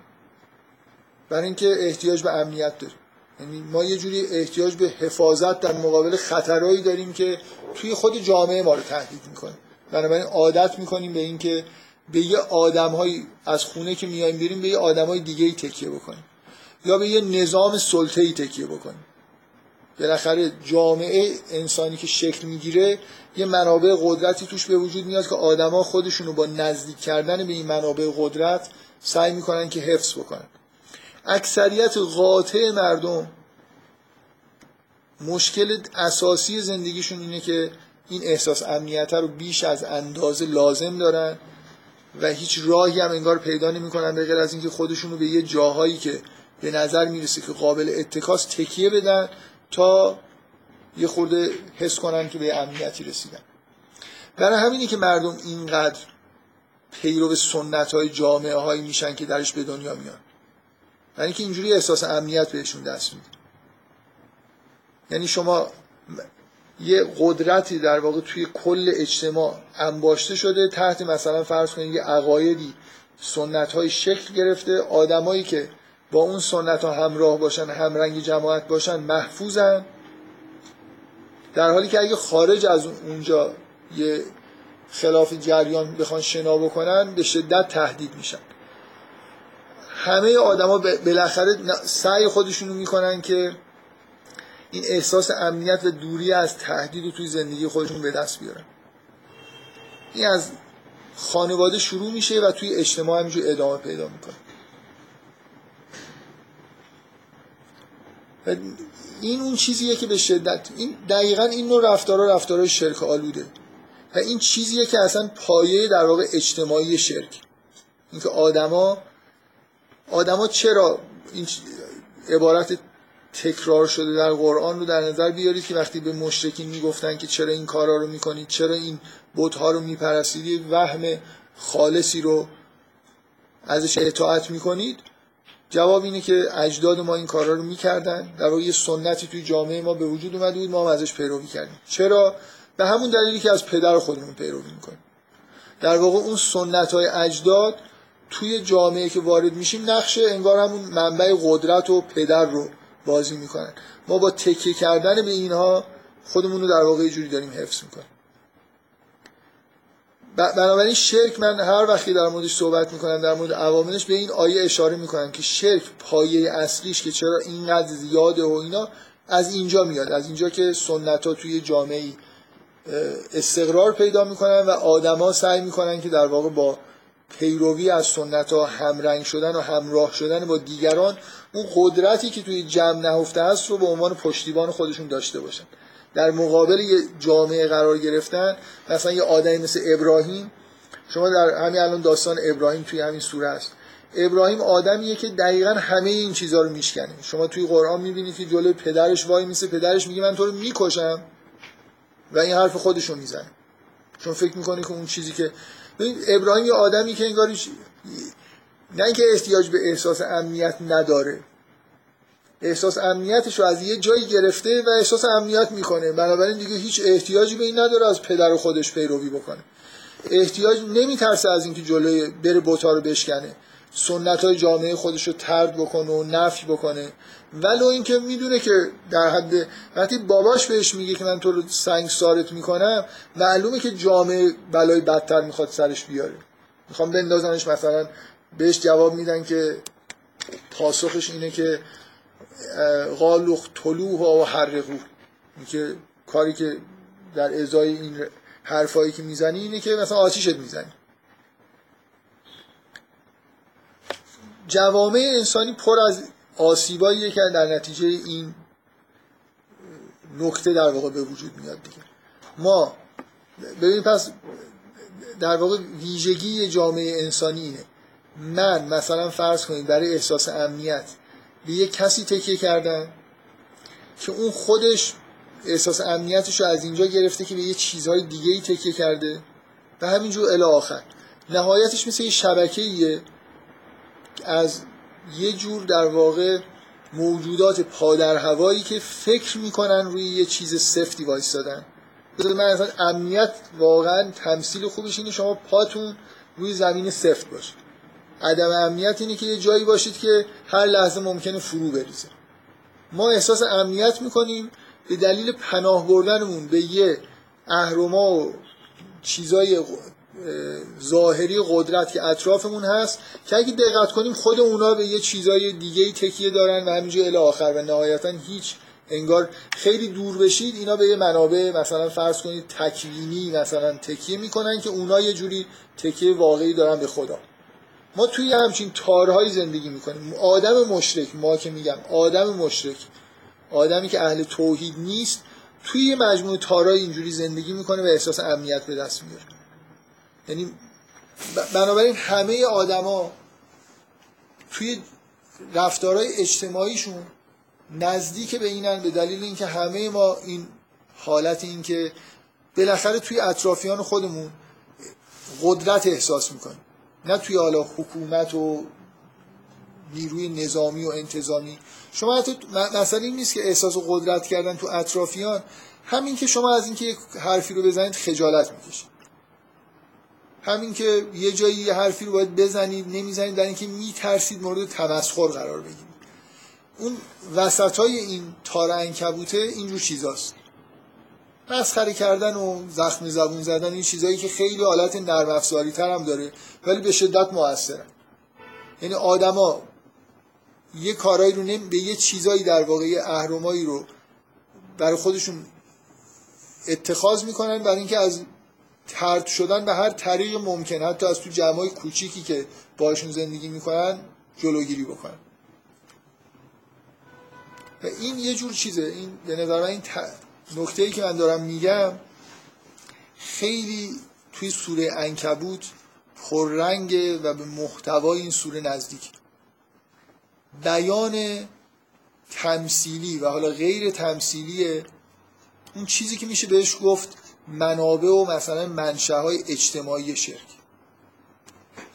Speaker 1: برای اینکه احتیاج به امنیت داریم. یعنی ما یه جوری احتیاج به حفاظت در مقابل خطرهایی داریم که توی خود جامعه ما رو تهدید می‌کنه. بنابراین عادت می‌کنیم به اینکه به یه آدمهایی از خونه که میایم بیریم به یه آدمای دیگه ای تکیه بکنیم. یا به یه نظام سلطه ای تکیه بکنیم. بالاخره جامعه انسانی که شکل می‌گیره یه منابع قدرتی توش به وجود میاد که آدما خودشونو با نزدیک کردن به این منابع قدرت سعی می‌کنن که حفظ بکنن. اکثریت قاطع مردم مشکل اساسی زندگیشون اینه که این احساس امنیت رو بیش از اندازه لازم دارن و هیچ راهی هم انگار پیدا نمی‌کنن به غیر از اینکه خودشون رو به یه جاهایی که به نظر می‌رسه که قابل اتکاس تکیه بدن تا یه خورده حس کنن که به امنیتی رسیدن. برای همینی که مردم اینقدر پیرو سنت های جامعه هایی میشن که درش به دنیا میان. یعنی اینکه اینجوری احساس امنیت بهشون دست میده یعنی شما یه قدرتی در واقع توی کل اجتماع انباشته شده تحت مثلا فرض کنید یه عقایدی سنت های شکل گرفته آدمایی که با اون سنت ها همراه باشن همرنگ جماعت باشن محفوظن. در حالی که اگه خارج از اونجا یه خلاف جریان بخوان شنا بکنن به شدت تهدید میشن. همه آدما بالاخره سعی خودشونو می‌کنن که این احساس امنیت و دوری از تهدید رو توی زندگی خودشون به دست بیارن. این از خانواده شروع میشه و توی اجتماع همینجور ادامه پیدا می‌کنه. این اون چیزیه که به شدت این دقیقا این نوع رفتارها رفتارهای شرک آلوده. و این چیزیه که اصلا پایه در واقع اجتماعی شرک. اینکه آدما آدما چرا این عبارت تکرار شده در قرآن رو در نظر بیارید که وقتی به مشرکین می‌گفتن که چرا این کارا رو می‌کنید چرا این بت‌ها رو میپرستید وهم خالصی رو ازش اطاعت می‌کنید؟ جواب اینه که اجداد ما این کارا رو می‌کردن. در واقع یه سنتی توی جامعه ما به وجود اومده بود ما هم ازش پیروی کردیم. چرا؟ به همون دلیلی که از پدر خودمون پیروی می‌کنیم. در واقع اون سنت های اجداد توی جامعه که وارد میشیم نقشه انگار همون منبع قدرت و پدر رو بازی می‌کنن. ما با تکیه کردن به اینها خودمون رو در واقع جوری داریم حفظ می‌کنیم. بنابراین شرک من هر وقتی در موردش صحبت می‌کنم در مورد عواملش به این آیه اشاره می‌کنم که شرک پایه اصلیش که چرا اینقدر زیاده و اینا از اینجا میاد. از اینجا که سنت ها توی جامعه استقرار پیدا می‌کنن و آدما سعی می‌کنن که در واقع با پیروی از سنت ها همرنگ شدن و همراه شدن با دیگران اون قدرتی که توی جمع نهفته است رو به عنوان پشتیبان خودشون داشته باشن. در مقابل یه جامعه قرار گرفتن مثلا یه آدمی مثل ابراهیم شما در همین الان داستان ابراهیم توی همین سوره است. ابراهیم آدمیه که دقیقا همه این چیزها رو میشکنه. شما توی قرآن می‌بینید که جلوی پدرش وای میسه پدرش میگه من تو رو می‌کشم و این حرف خودشو می‌زنه. چون فکر می‌کنه که اون چیزی که ابراهیم یه آدمی که انگار نه اینکه احتیاج به احساس امنیت نداره. احساس امنیتش رو از یه جایی گرفته و احساس امنیت می‌کنه. بنابراین دیگه هیچ احتیاجی به این نداره از پدر خودش پیروی بکنه. احتیاج نمیترسه از اینکه جلوی بره بوتا رو بشکنه. سنت های جامعه خودش رو ترد بکنه و نفی بکنه. ولو اینکه می‌دونه که در حد وقتی باباش بهش میگه که من تو رو سنگ سارت می‌کنم معلومه که جامعه بلای بدتر می‌خواد سرش بیاره. می‌خوام بندازنش مثلا بهش جواب میدن که پاسخش اینه که قالوخ طلوه و حرقو. که کاری که در ازای این حرفایی که می‌زنی اینه که مثلا آتیشت می‌زنی. جوامع انسانی پر از آسیبایی که در نتیجه این نکته در واقع به وجود میاد دیگه. ما ببین پس در واقع ویژگی جامعه انسانی اینه. من مثلا فرض کنید برای احساس امنیت به یه کسی تکیه کردم که اون خودش احساس امنیتش رو از اینجا گرفته که به یه چیزهای دیگه ای تکیه کرده و همینجور الی آخر. نهایتش مثل یه شبکه از یه جور در واقع موجودات پادر هوایی که فکر می‌کنن روی یه چیز سفتی وایستادن. من اصلا امنیت واقعا تمثیل خوبش اینه شما پاتون روی زمین سفت باشه عدم امنیت اینه که یه جایی باشید که هر لحظه ممکنه فرو بریزه. ما احساس امنیت می‌کنیم به دلیل پناه بردنمون به یه اهرما و چیزای ظاهری قدرت که اطرافمون هست که اگه دقت کنیم خود اونا به یه چیزای دیگه تکیه دارن و همینجا الی آخر و نهایتا هیچ انگار خیلی دور بشید اینا به یه منابع مثلا فرض کنید تکوینی مثلا تکیه می‌کنن که اونا یه جوری تکیه واقعی دارن به خدا. ما توی همچین تارهای زندگی می‌کنیم. آدم مشرک ما که میگم آدم مشرک آدمی که اهل توحید نیست توی یه مجموعه تارای اینجوری زندگی می‌کنه و احساس امنیت به دست میاره. یعنی بنابراین همه آدما توی رفتارهای اجتماعیشون نزدیک به اینن به دلیل اینکه همه ما این حالت این که بالاخره توی اطرافیان خودمون قدرت احساس می‌کنیم. نه توی حالا حکومت و نیروی نظامی و انتظامی. شما حتی مثلا این نیست که احساس و قدرت کردن تو اطرافیان همین که شما از اینکه یک حرفی رو بزنید خجالت می‌کشید. همین که یه جایی یه حرفی رو باید بزنید نمی‌زنید در اینکه میترسید مورد تمسخر قرار بگیرید. اون وسط های این تار انکبوته اینجور چیزاست. مسخره کردن و زخم زبون زدن این چیزایی که خیلی حالت نرم افزاری تر هم داره ولی به شدت موثره. یعنی آدما یه کارایی رو نمی... به یه چیزایی در واقع اهرمایی رو برای خودشون اتخاذ می‌کنن برای اینکه از ترد شدن به هر طریق ممکن. حتی از تو جمعای کوچیکی که باشون زندگی می‌کنن جلوگیری بکنن. و این یه جور چیزه. این به نظر این نکته ای که من دارم میگم خیلی توی سوره انکبوت پررنگه و به محتوای این سوره نزدیک. بیان تمثیلی و حالا غیر تمثیلی اون چیزی که میشه بهش گفت منابع و مثلا منشه های اجتماعی شرک.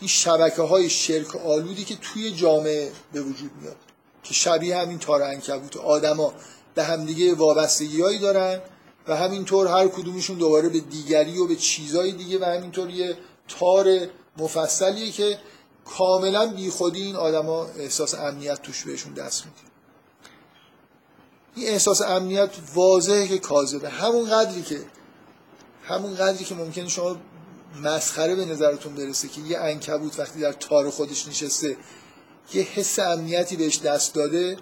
Speaker 1: این شبکه های شرک آلودی که توی جامعه به وجود میاد که شبیه همین تار انکبوت آدما به همدیگه وابستگی دارن و همینطور هر کدومشون دوباره به دیگری و به چیزای دیگه و همینطور یه تار مفصلیه که کاملا بیخودی این آدما احساس امنیت توش بهشون دست میده. این احساس امنیت واضحه که کاذبه. همون قدری که همون قدری که ممکنه شما مسخره به نظرتون برسه که یه انکبوت وقتی در تار خودش نشسته یه حس امنیتی بهش دست داده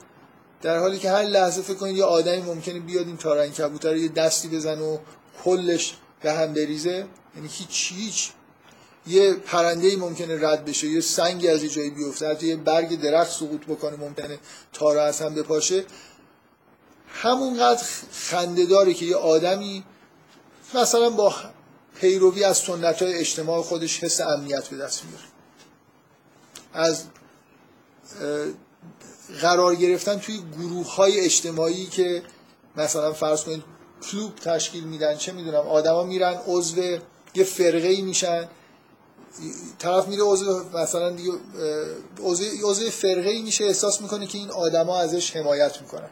Speaker 1: در حالی که هر لحظه فکر کنید یه آدمی ممکنه بیاد این تار انکبوت رو یه دستی بزن و کلش به هم بریزه یعنی هیچ هیچ. یه پرنده ممکنه رد بشه یه سنگی از یه جایی بیفته حتی یه برگ درخت سقوط بکنه ممکنه تار از هم بپاشه. همونقدر خنده داره که یه آدمی مثلا با پیروی از سنت های اجتماع خودش حس امنیت به دست میاره. از قرار گرفتن توی گروه های اجتماعی که مثلا فرض کنید کلوب تشکیل میدن چه می‌دونم آدما میرن عضو یه فرقه ای میشن طرف میره عضو مثلا دیگه عضو فرقه ای میشه احساس می‌کنه که این آدما ازش حمایت می‌کنن.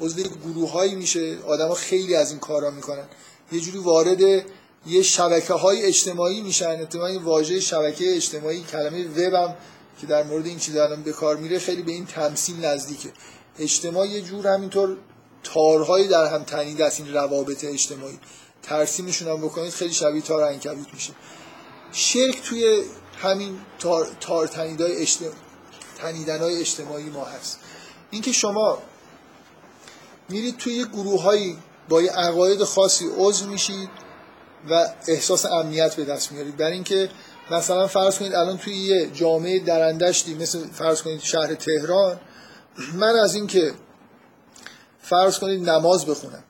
Speaker 1: عضو گروه هایی میشه آدما خیلی از این کارا می‌کنن. یه جوری وارد یه شبکه های اجتماعی میشن. اتفاقا واژه شبکه اجتماعی کلمه وب هم که در مورد این چیزا الان به کار میره خیلی به این تمثیل نزدیکه. اجتماع یه جور همینطور تارهایی در هم تنیده است این روابط اجتماعی. ترسیمشون هم بکنید خیلی شبیه تار عنکبوت میشه. شرک توی همین تار, تار تنیدهای اجتماع... تنیدن های اجتماعی ما هست. اینکه شما میرید توی یه گروه با یه عقاید خاصی عضو میشید و احساس امنیت به دست میارید. برای اینکه مثلا فرض کنید الان توی یه جامعه درندشتی مثل فرض کنید شهر تهران من از اینکه فرض کنید نماز بخونم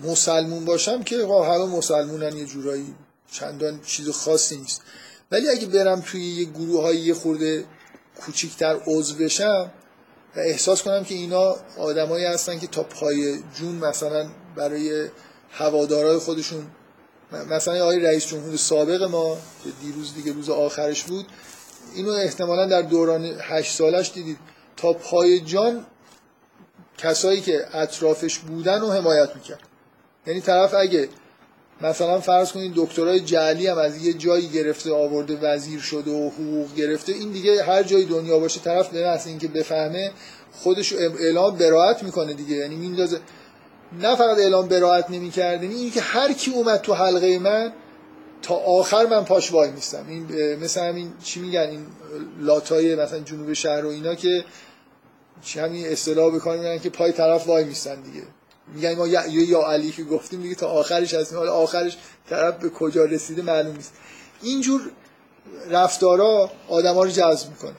Speaker 1: مسلمون باشم که همه مسلمونن یه جورایی چندان چیز خاصی نیست. ولی اگه برم توی یه گروه های یه خورده کوچیکتر عضو بشم و احساس کنم که اینا آدمایی هستن که تا پای جون مثلا برای هوادارای خودشون مثلا آقای رئیس جمهور سابق ما که دیروز دیگه روز آخرش بود اینو احتمالا در دوران هشت سالش دیدید. تا پای جان کسایی که اطرافش بودن و حمایت می‌کرد. یعنی طرف اگه مثلا فرض کنید دکترای جعلی هم از یه جایی گرفته آورده وزیر شده و حقوق گرفته. این دیگه هر جای دنیا باشه طرف به این اینکه بفهمه خودش اعلام براعت می‌کنه دیگه. یعنی میندازه. نه فقط اعلام براعت نمی‌کرد یعنی اینکه هر کی اومد تو حلقه من تا آخر من پاش وای میستم. این مثل همین چی میگن؟ این لاتای مثلا جنوب شهر و اینا که چی همین اصطلاح بکنن که پای طرف وای میستن دیگه. میگن ما یا, یا علی که گفتیم دیگه تا آخرش هستیم حالا آخرش طرف به کجا رسیده معلوم نیست. اینجور رفتارا آدما رو جذب می‌کنه.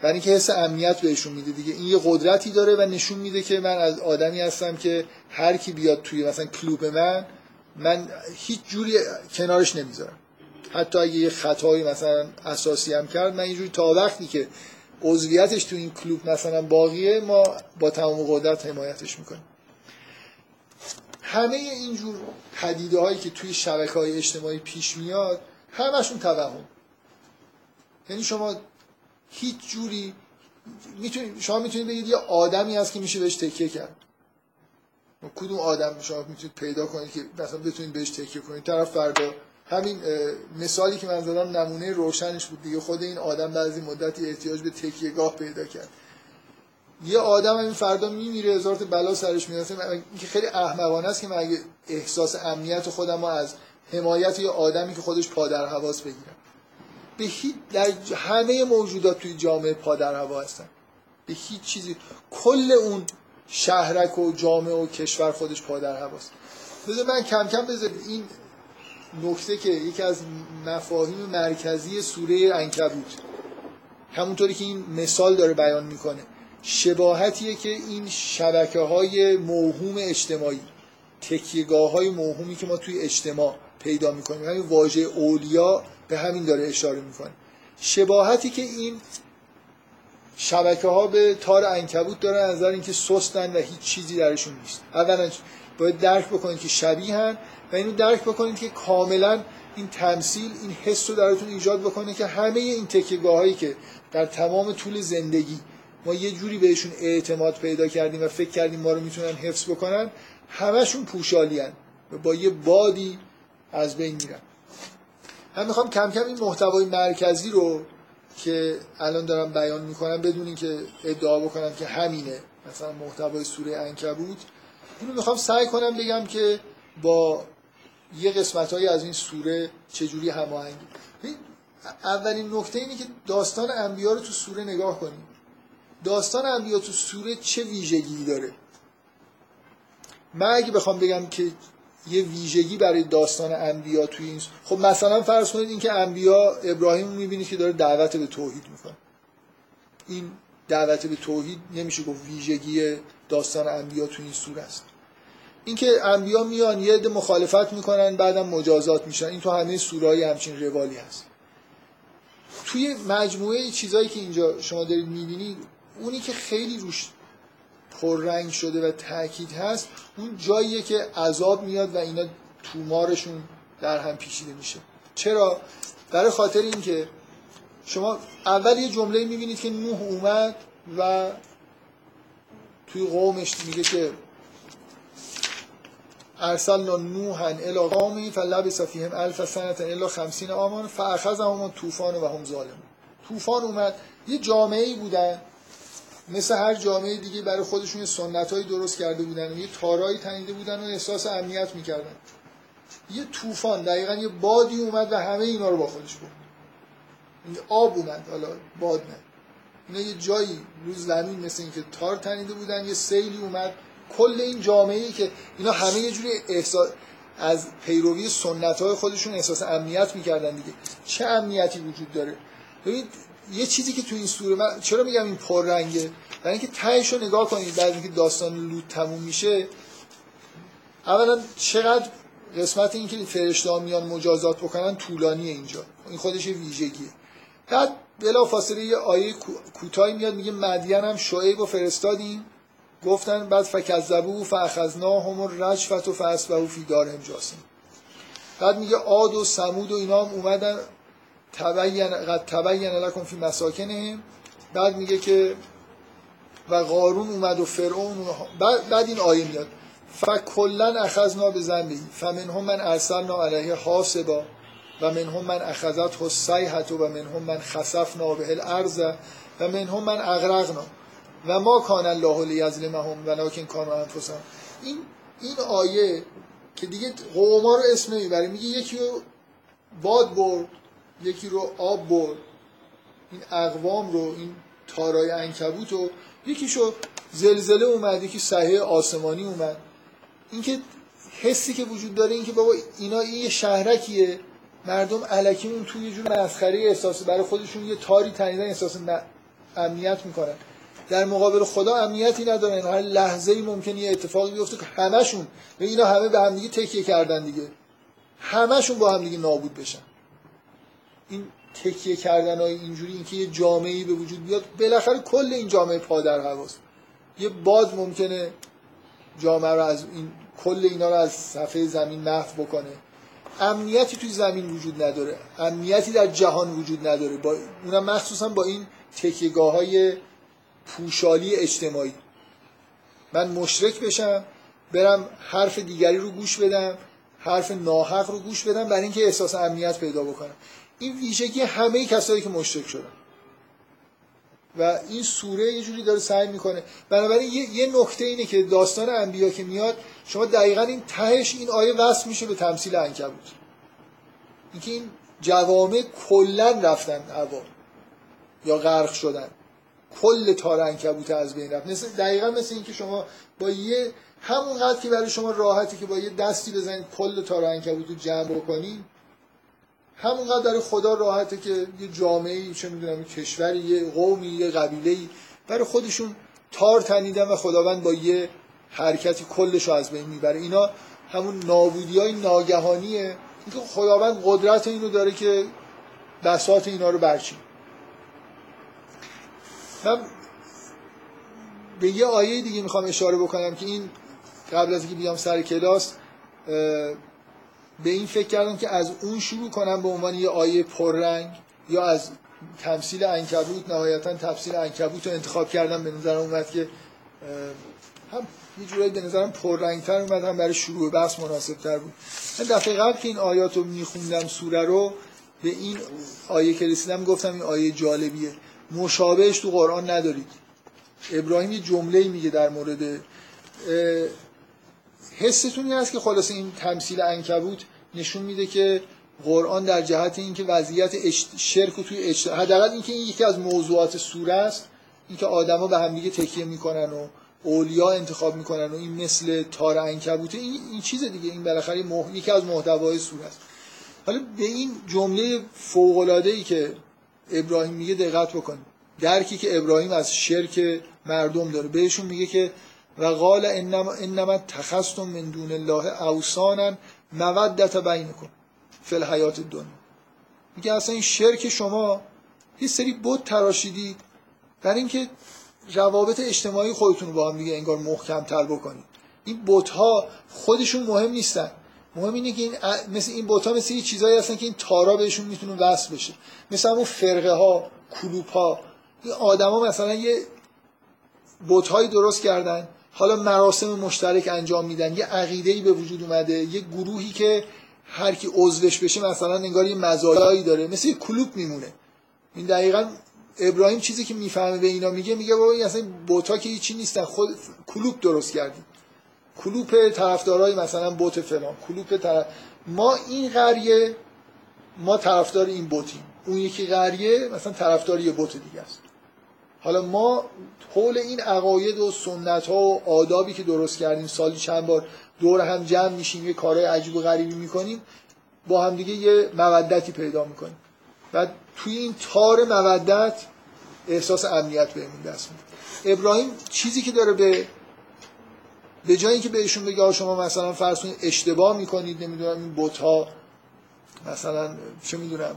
Speaker 1: برای اینکه حس امنیت بهشون میده دیگه. این یه قدرتی داره و نشون میده که من از آدمی هستم که هر کی بیاد توی مثلا کلوب من من هیچ جوری کنارش نمی‌ذارم. حتی اگه یه خطایی مثلا اساسی هم کرد من اینجوری تا وقتی که عضویتش تو این کلوب مثلا باقیه ما با تمام قدرت حمایتش می‌کنیم. همه اینجور پدیده هایی که توی شبکه های اجتماعی پیش میاد همشون توهم. یعنی شما هیچ جوری می‌تونید شما می‌تونید بگید یه آدمی هست که میشه بهش تکیه کرد. کدوم آدم شما می‌تونید پیدا کنید که مثلا بتونید بهش تکیه کنید؟ طرف فردا همین مثالی که من زدم نمونه روشنش بود دیگه. خود این آدم بعضی مدتی احتیاج به تکیه گاه پیدا کرد. یه آدم این فردا میمیره هزار تا بلا سرش میاد. که خیلی احمقانه است که من اگه احساس امنیت خودم از حمایت یه آدمی که خودش پادر حواس بگیرم به هیچ همه موجودات توی جامعه پادر هوا هستن. به هیچ چیزی کل اون شهرک و جامعه و کشور خودش پادر هواست. بذار من کم کم بذار این نکته که یکی از مفاهیم مرکزی سوره انکبوت همونطوری که این مثال داره بیان می‌کنه. شباهتیه که این شبکه های موهوم اجتماعی تکیگاه های موهومی که ما توی اجتماع پیدا می‌کنیم همین واژه اولیا به همین داره اشاره می‌کنه. شباهتی که این شبکه ها به تار انکبوت داره از نظر اینکه سستن و هیچ چیزی درشون نیست. اولا باید درک بکنید که شبیهن و اینو درک بکنید که کاملا این تمثیل این حس رو درتون ایجاد بکنه که همه این تکیگاه هایی که در تمام طول زندگی ما یه جوری بهشون اعتماد پیدا کردیم و فکر کردیم ما رو می‌تونن حفظ بکنن همشون پوشالی و با یه بادی از بین میرن. من می‌خوام کم کم این محتوای مرکزی رو که الان دارم بیان می‌کنم بدون اینکه ادعا بکنم که همینه. مثلا محتوای سوره انکبوت اینو می‌خوام سعی کنم بگم که با یه قسمت از این سوره چجوری هماهنگی اولین نکته اینه که داستان انبیا رو تو سوره نگاه کنیم. داستان انبیا تو سوره چه ویژگی داره؟ من اگه بخوام بگم که یه ویژگی برای داستان انبیا توی این خب مثلا فرض کنید اینکه انبیا ابراهیم می‌بینید که داره دعوت به توحید می‌کنه. این دعوت به توحید نمیشه گفت ویژگی داستان انبیا توی این سوره است. اینکه انبیا میان یه عده مخالفت می‌کنن بعدم مجازات میشن. این تو همه سورهای همچین روالی هست. توی مجموعه چیزایی که اینجا شما دارید می‌بینید اونی که خیلی روش پررنگ شده و تاکید هست اون جاییه که عذاب میاد و اینا تومارشون در هم پیچیده میشه. چرا؟ برای خاطر اینکه شما اول یه جمله می‌بینید که نوح اومد و توی قومش میگه که ارسلنا نوحا الى قومی فلبث فیهم الف سنه الا 50 آمان فاخذهم طوفان و هم ظالمون. طوفان اومد یه جامعه ای بودن. مثل هر جامعه دیگه برای خودشون سنت هایی درست کرده بودن و یه تارایی تنیده بودن و احساس امنیت می‌کردن. یه طوفان دقیقا یه بادی اومد و همه اینا رو با خودش بود آب اومد حالا باد نه. اینا یه جایی روز زمین مثل اینکه تار تنیده بودن یه سیلی اومد. کل این جامعه ای که اینا همه یه جوری احساس از پیروی سنت های خودشون احساس امنیت می‌کردن دیگه. چه امنیتی وجود داره؟ ببین یه چیزی که تو این سوره من چرا میگم این پررنگه؟ برای اینکه تهش رو نگاه کنید بعد اینکه داستان لوط تموم میشه اولا چقدر قسمت این که فرشته میان مجازات بکنن طولانیه اینجا. این خودش ویژگیه. بعد بلا فاصله یه آیه کوتاهی میاد میگه مدین هم شعیب و فرستادیم. گفتن بعد فکذبو فاخذناهم الرجفت و فاسبحوا فی دارهم جاسم بعد میگه عاد و سمود و اینا هم اومدن تبین قد تبین لکن فی مساکنهم بعد میگه که و قارون اومد و فرعون بعد, بعد این آیه میاد. فکلا اخذنا به ذنبی فمنهم من ارسلنا علیه حاسبا و منهم من اخذت الصیحه و منهم من خسفنا به الارض و منهم من اغرقنا و ما کان الله لیظلمهم ولکن کانوا انفسهم این این آیه که دیگه قوما رو اسم نمی‌بره میگه یکی رو باد برد یکی رو آب برد. این اقوام رو این تارای انکبوت رو یکیشو زلزله اومد یکی صحیح آسمانی اومد. اینکه حسی که وجود داره اینکه بابا اینا این یه شهرکیه. مردم علکی اون توی یه جور مسخره احساس برای خودشون یه تاری تنیدن احساس امنیت می‌کنن. در مقابل خدا امنیتی ندارن. هر لحظه ممکنه یه اتفاقی بیفته که همشون و اینا همه به هم دیگه تکیه کردن دیگه. همشون با هم دیگه نابود بشن. این تکیه کردن های اینجوری اینکه یه جامعه به وجود بیاد بالاخره کل این جامعه پادر هواست. یه باد ممکنه جامعه رو از این کل اینا رو از صفحه زمین محو بکنه. امنیتی توی زمین وجود نداره. امنیتی در جهان وجود نداره. با اونم مخصوصا با این تکیگاه های پوشالی اجتماعی. من مشرک بشم برم حرف دیگری رو گوش بدم حرف ناحق رو گوش بدم برای اینکه احساس امنیت پیدا بکنم. این ویژگی همه کسایی که مشرک شدن. و این سوره یه جوری داره سعی می‌کنه. بنابراین یه, نکته اینه که داستان انبیا که میاد شما دقیقا این تهش این آیه وصل میشه به تمثیل انکبوت اینکه این جوامع کلا رفتن هوا یا غرق شدن. کل تار انکبوت از بین رفت. مثل دقیقا مثل اینکه شما با یه همونقدر که برای شما راحتی که با یه دستی بزنید کل تار انکبوت رو جمع بکنید همونقدر خدا راحته که یه جامعه چه می‌دونم یه کشوری یه قومی یه قبیله برای خودشون تار تنیدن و خداوند با یه حرکتی کلش رو از بین می‌بره. اینا همون نابودی های ناگهانیه. اینکه خداوند قدرت اینو داره که بساط اینا رو برچین. من به یه آیه دیگه می‌خوام اشاره بکنم که این قبل از اینکه بیام سر کلاس به این فکر کردم که از اون شروع کنم به عنوان یه آیه پررنگ یا از تمثیل انکبوت نهایتا تفسیر انکبوت رو انتخاب کردم. به نظرم اومد که هم یه جورایی به نظرم پررنگتر اومد هم برای شروع بحث مناسب تر بود. من دفعه قبل که این آیات رو میخوندم سوره رو به این آیه که رسیدم گفتم این آیه جالبیه. مشابهش تو قرآن ندارید. ابراهیم یه جمله میگه در مورد حستون این است که خلاص این تمثیل انکبوت نشون میده که قرآن در جهت اینکه وضعیت شرک و توی اجتماع حداقل اینکه این یکی از موضوعات سوره است اینکه آدما به هم دیگه تکیه می‌کنن و اولیا انتخاب می‌کنن و این مثل تار انکبوته این, این چیز دیگه. این بالاخره مح... یکی از محتوای سوره است. حالا به این جمله فوق العاده ای که ابراهیم میگه دقت بکنید درکی که ابراهیم از شرک مردم داره. بهشون میگه که و قال انما, انما تخستم من دون الله اوسانا مودت بینکم فی الحیات دنیا میگه اصلا این شرک شما یه سری بود تراشیدید برای اینکه روابط اجتماعی خودتون رو با هم دیگه انگار محکم تر بکنید. این بوت ها خودشون مهم نیستن. مهم اینه که این مثل این بوت ها مثل یه چیزایی هستن که این تارا بهشون می‌تونه وصل بشه. مثل همون فرقه ها کلوپ ها این آدما مثلا یه بوت درست کردن حالا مراسم مشترک انجام میدن یه عقیده به وجود اومده یه گروهی که هر کی عضوش بشه مثلا انگار یه مزایایی داره مثل یه کلوب میمونه. این دقیقا ابراهیم چیزی که می‌فهمه به اینا میگه میگه بابا این اصلا بوتا که هیچی نیستن خود کلوب درست کردیم. کلوپ طرفدارای مثلا بوت فلان کلوپ طرف ما این قریه ما طرفدار این بوتیم. اون یکی قریه مثلا طرفدار یه بوت دیگه است. حالا ما حول این عقاید و سنت ها و آدابی که درست کردیم سالی چند بار دور هم جمع میشیم یه کارهای عجیب و غریبی می‌کنیم با هم دیگه یه مودتی پیدا می‌کنیم. و توی این تار مودت احساس امنیت بهمون دست میده. ابراهیم چیزی که داره به به جایی که بهشون بگه شما مثلا فرض اشتباه می‌کنید نمی‌دونم این ها مثلا چه می‌دونم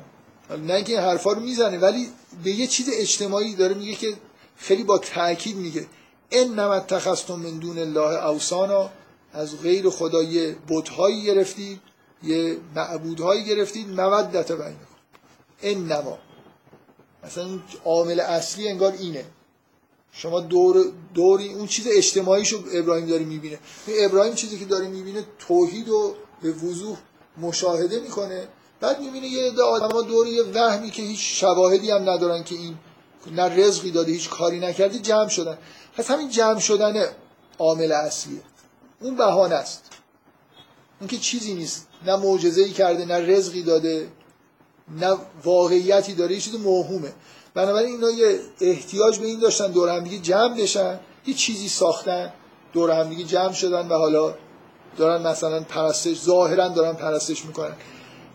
Speaker 1: نه اینکه این حرفا رو می‌زنه ولی به یه چیز اجتماعی داره میگه که خیلی با تاکید میگه. ان نمت تخستم من دون الله اوسانا از غیر خدا یه بتهایی گرفتید یه معبودهایی گرفتید مودت بینکم ان نما مثلا عامل اصلی انگار اینه. شما دور دوری اون چیز اجتماعیشو ابراهیم داره می‌بینه. ابراهیم چیزی که داره می‌بینه توحید رو به وضوح مشاهده می‌کنه. بعد می‌بینه یه عده آدم‌ها دور یه وهمی که هیچ شواهدی هم ندارن که این نه رزقی داده هیچ کاری نکرده جمع شدن. پس همین جمع شدن عامل اصلیه. اون بهانه است. اون که چیزی نیست. نه معجزه‌ای کرده نه رزقی داده نه واقعیتی داره یه چیز موهومه. بنابراین اینا یه احتیاج به این داشتن دور هم دیگه جمع بشن. یه چیزی ساختن دور هم دیگه جمع شدن و حالا دارن مثلا پرستش ظاهرا دارن پرستش می‌کنن.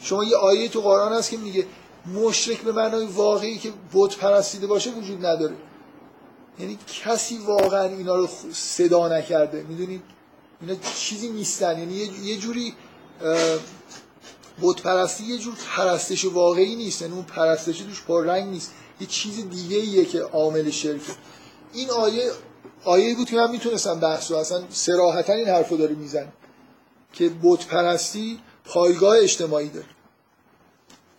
Speaker 1: شما یه آیه تو قرآن هست که میگه مشرک به معنای واقعی که بت پرستیده باشه وجود نداره. یعنی کسی واقعا اینا رو صدا نکرده. می‌دونید؟ اینا چیزی نیستن. یعنی یه جوری بت پرستی یه جور پرستش واقعی نیست. یعنی اون پرستش توش پر رنگ نیست. یه چیز دیگه ایه که عامل شرکه. این آیه آیه بود که من می‌تونستم بحث رو اصلا سراحتا این حرفو داره میزن که بت پرستی پایگاه اجتماعی داره.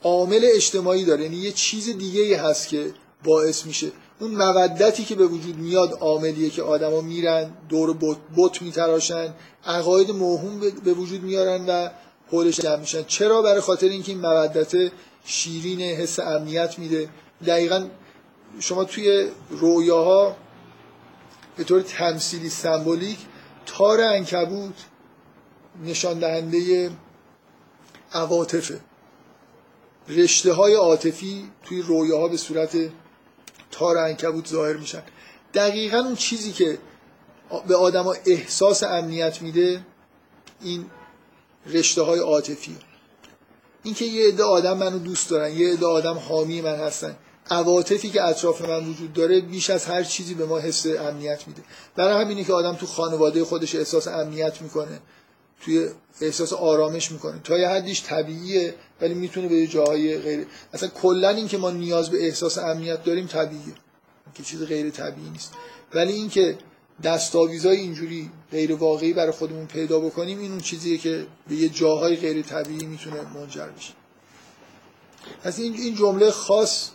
Speaker 1: عامل اجتماعی داره. یعنی یه چیز دیگه هست که باعث میشه. اون مودتی که به وجود میاد عاملیه که آدما میرن دور بت, بت میتراشن عقاید موهوم به وجود میارن و حولش جمع میشن. چرا؟ برای خاطر اینکه این مودت شیرین حس امنیت میده. دقیقا شما توی رویاها به طور تمثیلی سمبولیک تار انکبوت نشان دهنده عواطفه. رشته های عاطفی توی رویاها به صورت تار انکبوت ظاهر میشن. دقیقا اون چیزی که به آدما احساس امنیت میده این رشته های عاطفی. اینکه یه عده آدم منو دوست دارن یه عده آدم حامی من هستن. عواطفی که اطراف من وجود داره بیش از هر چیزی به ما حس امنیت میده. برای همینه که آدم تو خانواده خودش احساس امنیت می‌کنه. توی احساس آرامش می‌کنه. تا یه حدیش طبیعیه ولی می‌تونه به جاهای غیر اصلا کلا این که ما نیاز به احساس امنیت داریم طبیعیه. که چیز غیر طبیعی نیست. ولی اینکه دستاویزای اینجوری غیر واقعی برای خودمون پیدا بکنیم این اون چیزیه که به یه جاهای غیر طبیعی می‌تونه منجر بشه. پس این این جمله خاص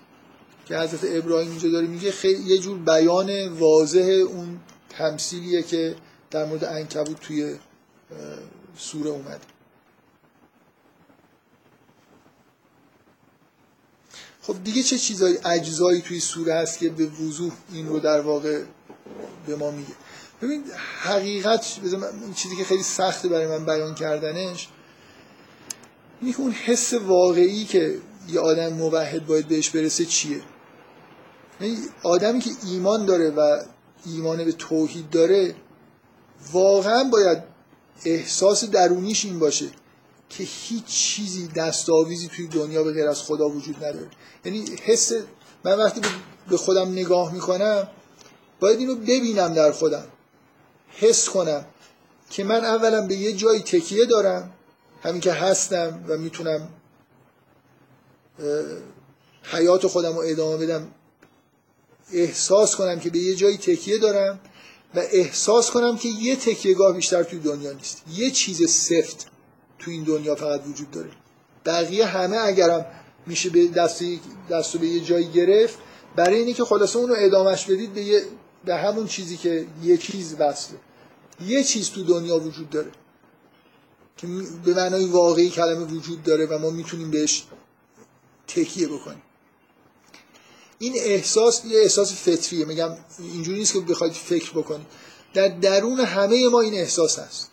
Speaker 1: که حضرت ابراهیم اینجا داره میگه خیلی یه جور بیان واضح اون تمثیلیه که در مورد انکبوت توی سوره اومده خب دیگه چه چیزای اجزایی توی سوره هست که به وضوح این رو در واقع به ما میگه؟ ببین حقیقت این چیزی که خیلی سخته برای من بیان کردنش اینه اون حس واقعی که یه آدم موحد باید بهش برسه چیه؟ یعنی آدمی که ایمان داره و ایمان به توحید داره واقعا باید احساس درونیش این باشه که هیچ چیزی دستاویزی توی دنیا به غیر از خدا وجود نداره. یعنی حس من وقتی به خودم نگاه می‌کنم باید اینو ببینم در خودم. حس کنم که من اولا به یه جایی تکیه دارم همین که هستم و می‌تونم حیات خودم رو ادامه بدم. احساس کنم که به یه جایی تکیه دارم و احساس کنم که یه تکیهگاه بیشتر توی دنیا نیست. یه چیز سفت تو این دنیا فقط وجود داره. بقیه همه اگرم میشه به دست دستو به یه جایی گرفت برای اینه که خلاصه اونو ادامش بدید به, یه به همون چیزی که یه چیز وصله. یه چیز تو دنیا وجود داره. که به معنای واقعی کلمه وجود داره و ما می‌تونیم بهش تکیه بکنیم. این احساس یه احساس فطریه. میگم اینجوری نیست که بخواید فکر بکنید. در درون همه ما این احساس هست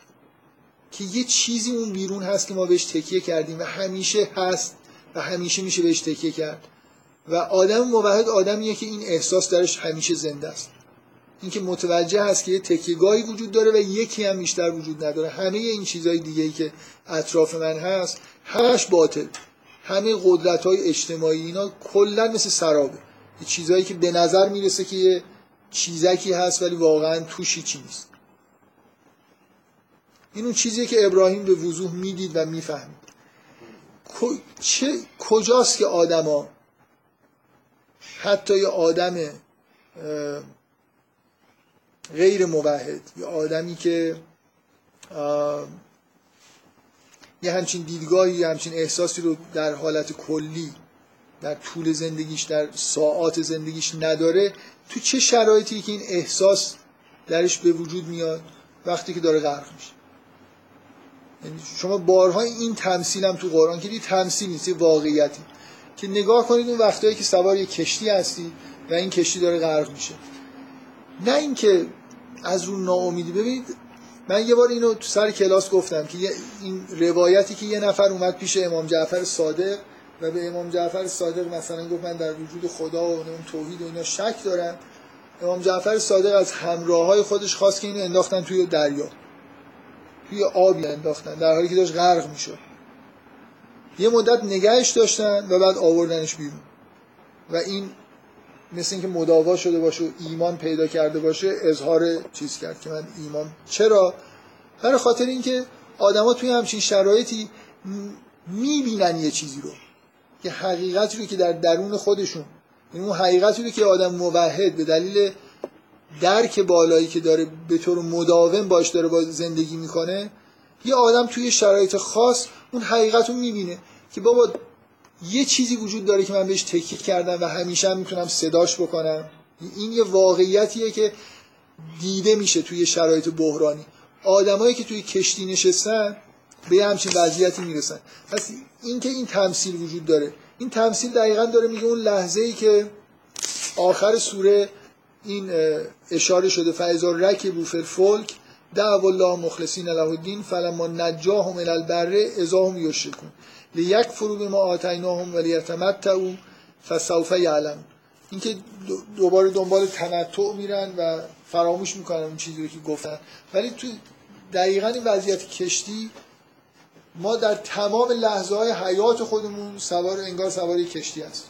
Speaker 1: که یه چیزی اون بیرون هست که ما بهش تکیه کردیم و همیشه هست و همیشه میشه بهش تکیه کرد. و آدم موحد آدمیه که این احساس درش همیشه زنده است. اینکه متوجه هست که یه تکیهگاهی وجود داره و یکی هم بیشتر وجود نداره. همه این چیزهای دیگه ای که اطراف من هست همش باطل. همه قدرت های اجتماعی اینا کلا مثل سرابه. چیزهایی که به نظر می‌رسه که یه چیزکی هست ولی واقعا توشی چی نیست. این اون چیزیه که ابراهیم به وضوح می‌دید و می‌فهمید. چه کجاست که آدما حتی یه آدم غیر موحد یه آدمی که یه همچین دیدگاهی یه همچین احساسی رو در حالت کلی در طول زندگیش در ساعات زندگیش نداره تو چه شرایطی که این احساس درش به وجود میاد وقتی که داره غرق میشه؟ یعنی شما بارها این تمثیل هم تو قرآن که تمثیل نیست واقعیتی. که نگاه کنید اون وقتایی که سوار یه کشتی هستی و این کشتی داره غرق میشه. نه اینکه از رو ناامیدی ببینید من یه بار اینو تو سر کلاس گفتم که این روایتی که یه نفر اومد پیش امام جعفر صادق و به امام جعفر صادق مثلا گفت من در وجود خدا و اون توحید و اینا شک دارم. امام جعفر صادق از همراه های خودش خواست که اینو انداختن توی دریا. توی آبی انداختن در حالی که داشت غرق می‌شد. یه مدت نگهش داشتن و بعد آوردنش بیرون. و این مثل اینکه مداوا شده باشه و ایمان پیدا کرده باشه اظهار چیز کرد که من ایمان چرا؟ برای خاطر اینکه آدما توی همچین شرایطی می‌بینن یه چیزی رو. یه حقیقتی رو که در درون خودشون این اون حقیقتی رو که آدم موحد به دلیل درک بالایی که داره به طور مداوم باش داره با زندگی می‌کنه یه آدم توی شرایط خاص اون حقیقت رو می‌بینه که بابا یه چیزی وجود داره که من بهش تکیه کردم و همیشه هم می‌تونم صداش بکنم. این یه واقعیتیه که دیده میشه توی شرایط بحرانی. آدمایی که توی کشتی نشستن به همچین وضعیتی می‌رسن. پس اینکه این تمثیل وجود داره. این تمثیل دقیقا داره میگه اون لحظه ای که آخر سوره این اشاره شده فایزار رک بوفر فولک دعو الله مخلصین له الدین فلما نجاهم الى البر اذا هم یشرکون لیکفروا بما آتیناهم ولیتمتعوا فسوف یعلم اینکه دوباره دنبال تمتع میرن و فراموش می‌کنن اون چیزی رو که گفتن. ولی تو دقیقا این وضعیت کشتی ما در تمام لحظه های حیات خودمون سوار انگار سواری کشتی هست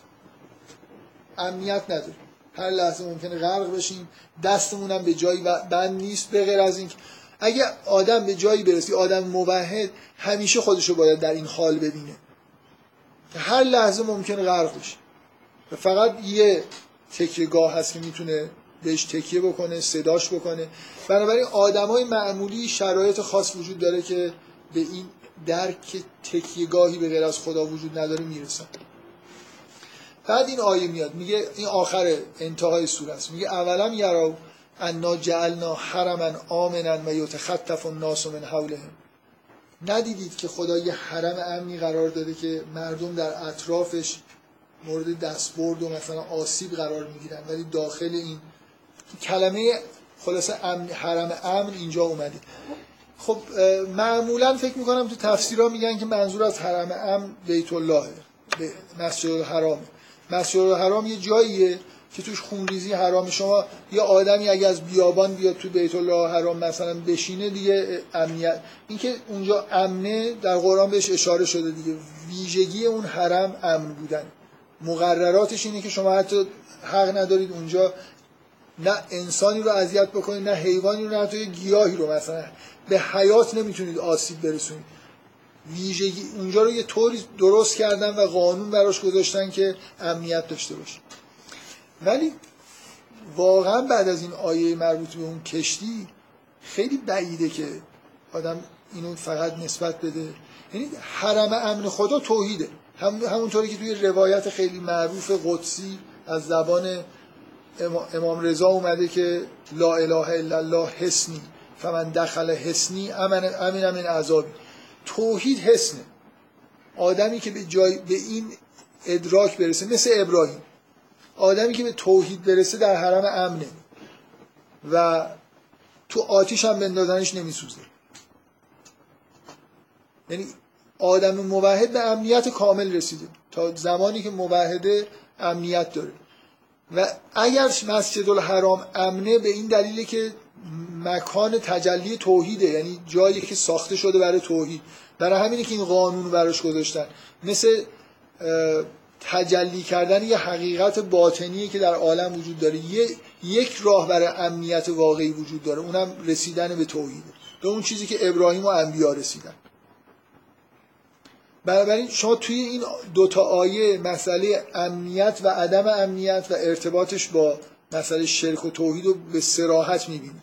Speaker 1: امنیت نداریم. هر لحظه ممکنه غرق بشیم. دستمون هم به جایی بند نیست به غیر از اینکه اگه آدم به جایی برسی آدم موحد همیشه خودشو باید در این حال ببینه. هر لحظه ممکنه غرق بشه. و فقط یه تکیهگاه هست که می‌تونه بهش تکیه بکنه صداش بکنه. بنابراین آدمای معمولی شرایط خاص وجود داره که به این درک تکیهگاهی به غیر از خدا وجود نداره می‌رسن بعد این آیه میاد میگه این آخر انتهای سوره است. میگه اولا یراو انا جعلنا حرما آمنا و یتخطف الناس من حولهم. ندیدید که خدا یه حرم امنی قرار داده که مردم در اطرافش مورد دستبرد و مثلا آسیب قرار می‌گیرن ولی داخل این کلمه خلاصه امن حرم امن اینجا اومده. خب معمولا فکر می‌کنم تو تفسیرها میگن که منظور از حرم امن بیت الله مسجد الحرام. مسجد الحرام یه جاییه که توش خونریزی حرام. شما یه آدمی اگه از بیابان بیاد تو بیت الله حرام مثلا بشینه دیگه امنیت. اینکه اونجا امنه در قرآن بهش اشاره شده دیگه. ویژگی اون حرم امن بودن. مقرراتش اینه که شما حتی حق ندارید اونجا. نه انسانی رو اذیت بکنید نه حیوانی رو نه حتی گیاهی رو مثلا. به حیات نمی‌تونید آسیب برسونید. ویژگی اونجا رو یه طوری درست کردن و قانون براش گذاشتن که امنیت داشته باشه. ولی واقعا بعد از این آیه مربوط به اون کشتی خیلی بعیده که آدم اینو فقط نسبت بده. یعنی حرم امن خدا توحیده. هم همونطوری که توی روایت خیلی معروف قدسی از زبان امام رضا اومده که لا اله الا الله حسنی. فمن دخل حسنی امن امن من عذابی توحید حسنه. آدمی که به جای به این ادراک برسه مثل ابراهیم. آدمی که به توحید برسه در حرم امنه. و تو آتیش هم بندازنش نمیسوزه. یعنی آدم موحد به امنیت کامل رسیده. تا زمانی که موحده امنیت داره. و اگر مسجد الحرام امنه به این دلیله که مکان تجلی توحیده یعنی جایی که ساخته شده برای توحید. برای همینه که این قانون براش گذاشتن. مثل تجلی کردن یه حقیقت باطنیه که در عالم وجود داره. یه یک راه برای امنیت واقعی وجود داره. اونم رسیدن به توحیده به اون چیزی که ابراهیم و انبیا رسیدن. بنابراین شما توی این دوتا آیه مسئله امنیت و عدم امنیت و ارتباطش با مسئله شرک و توحید رو به سراحت می‌بینید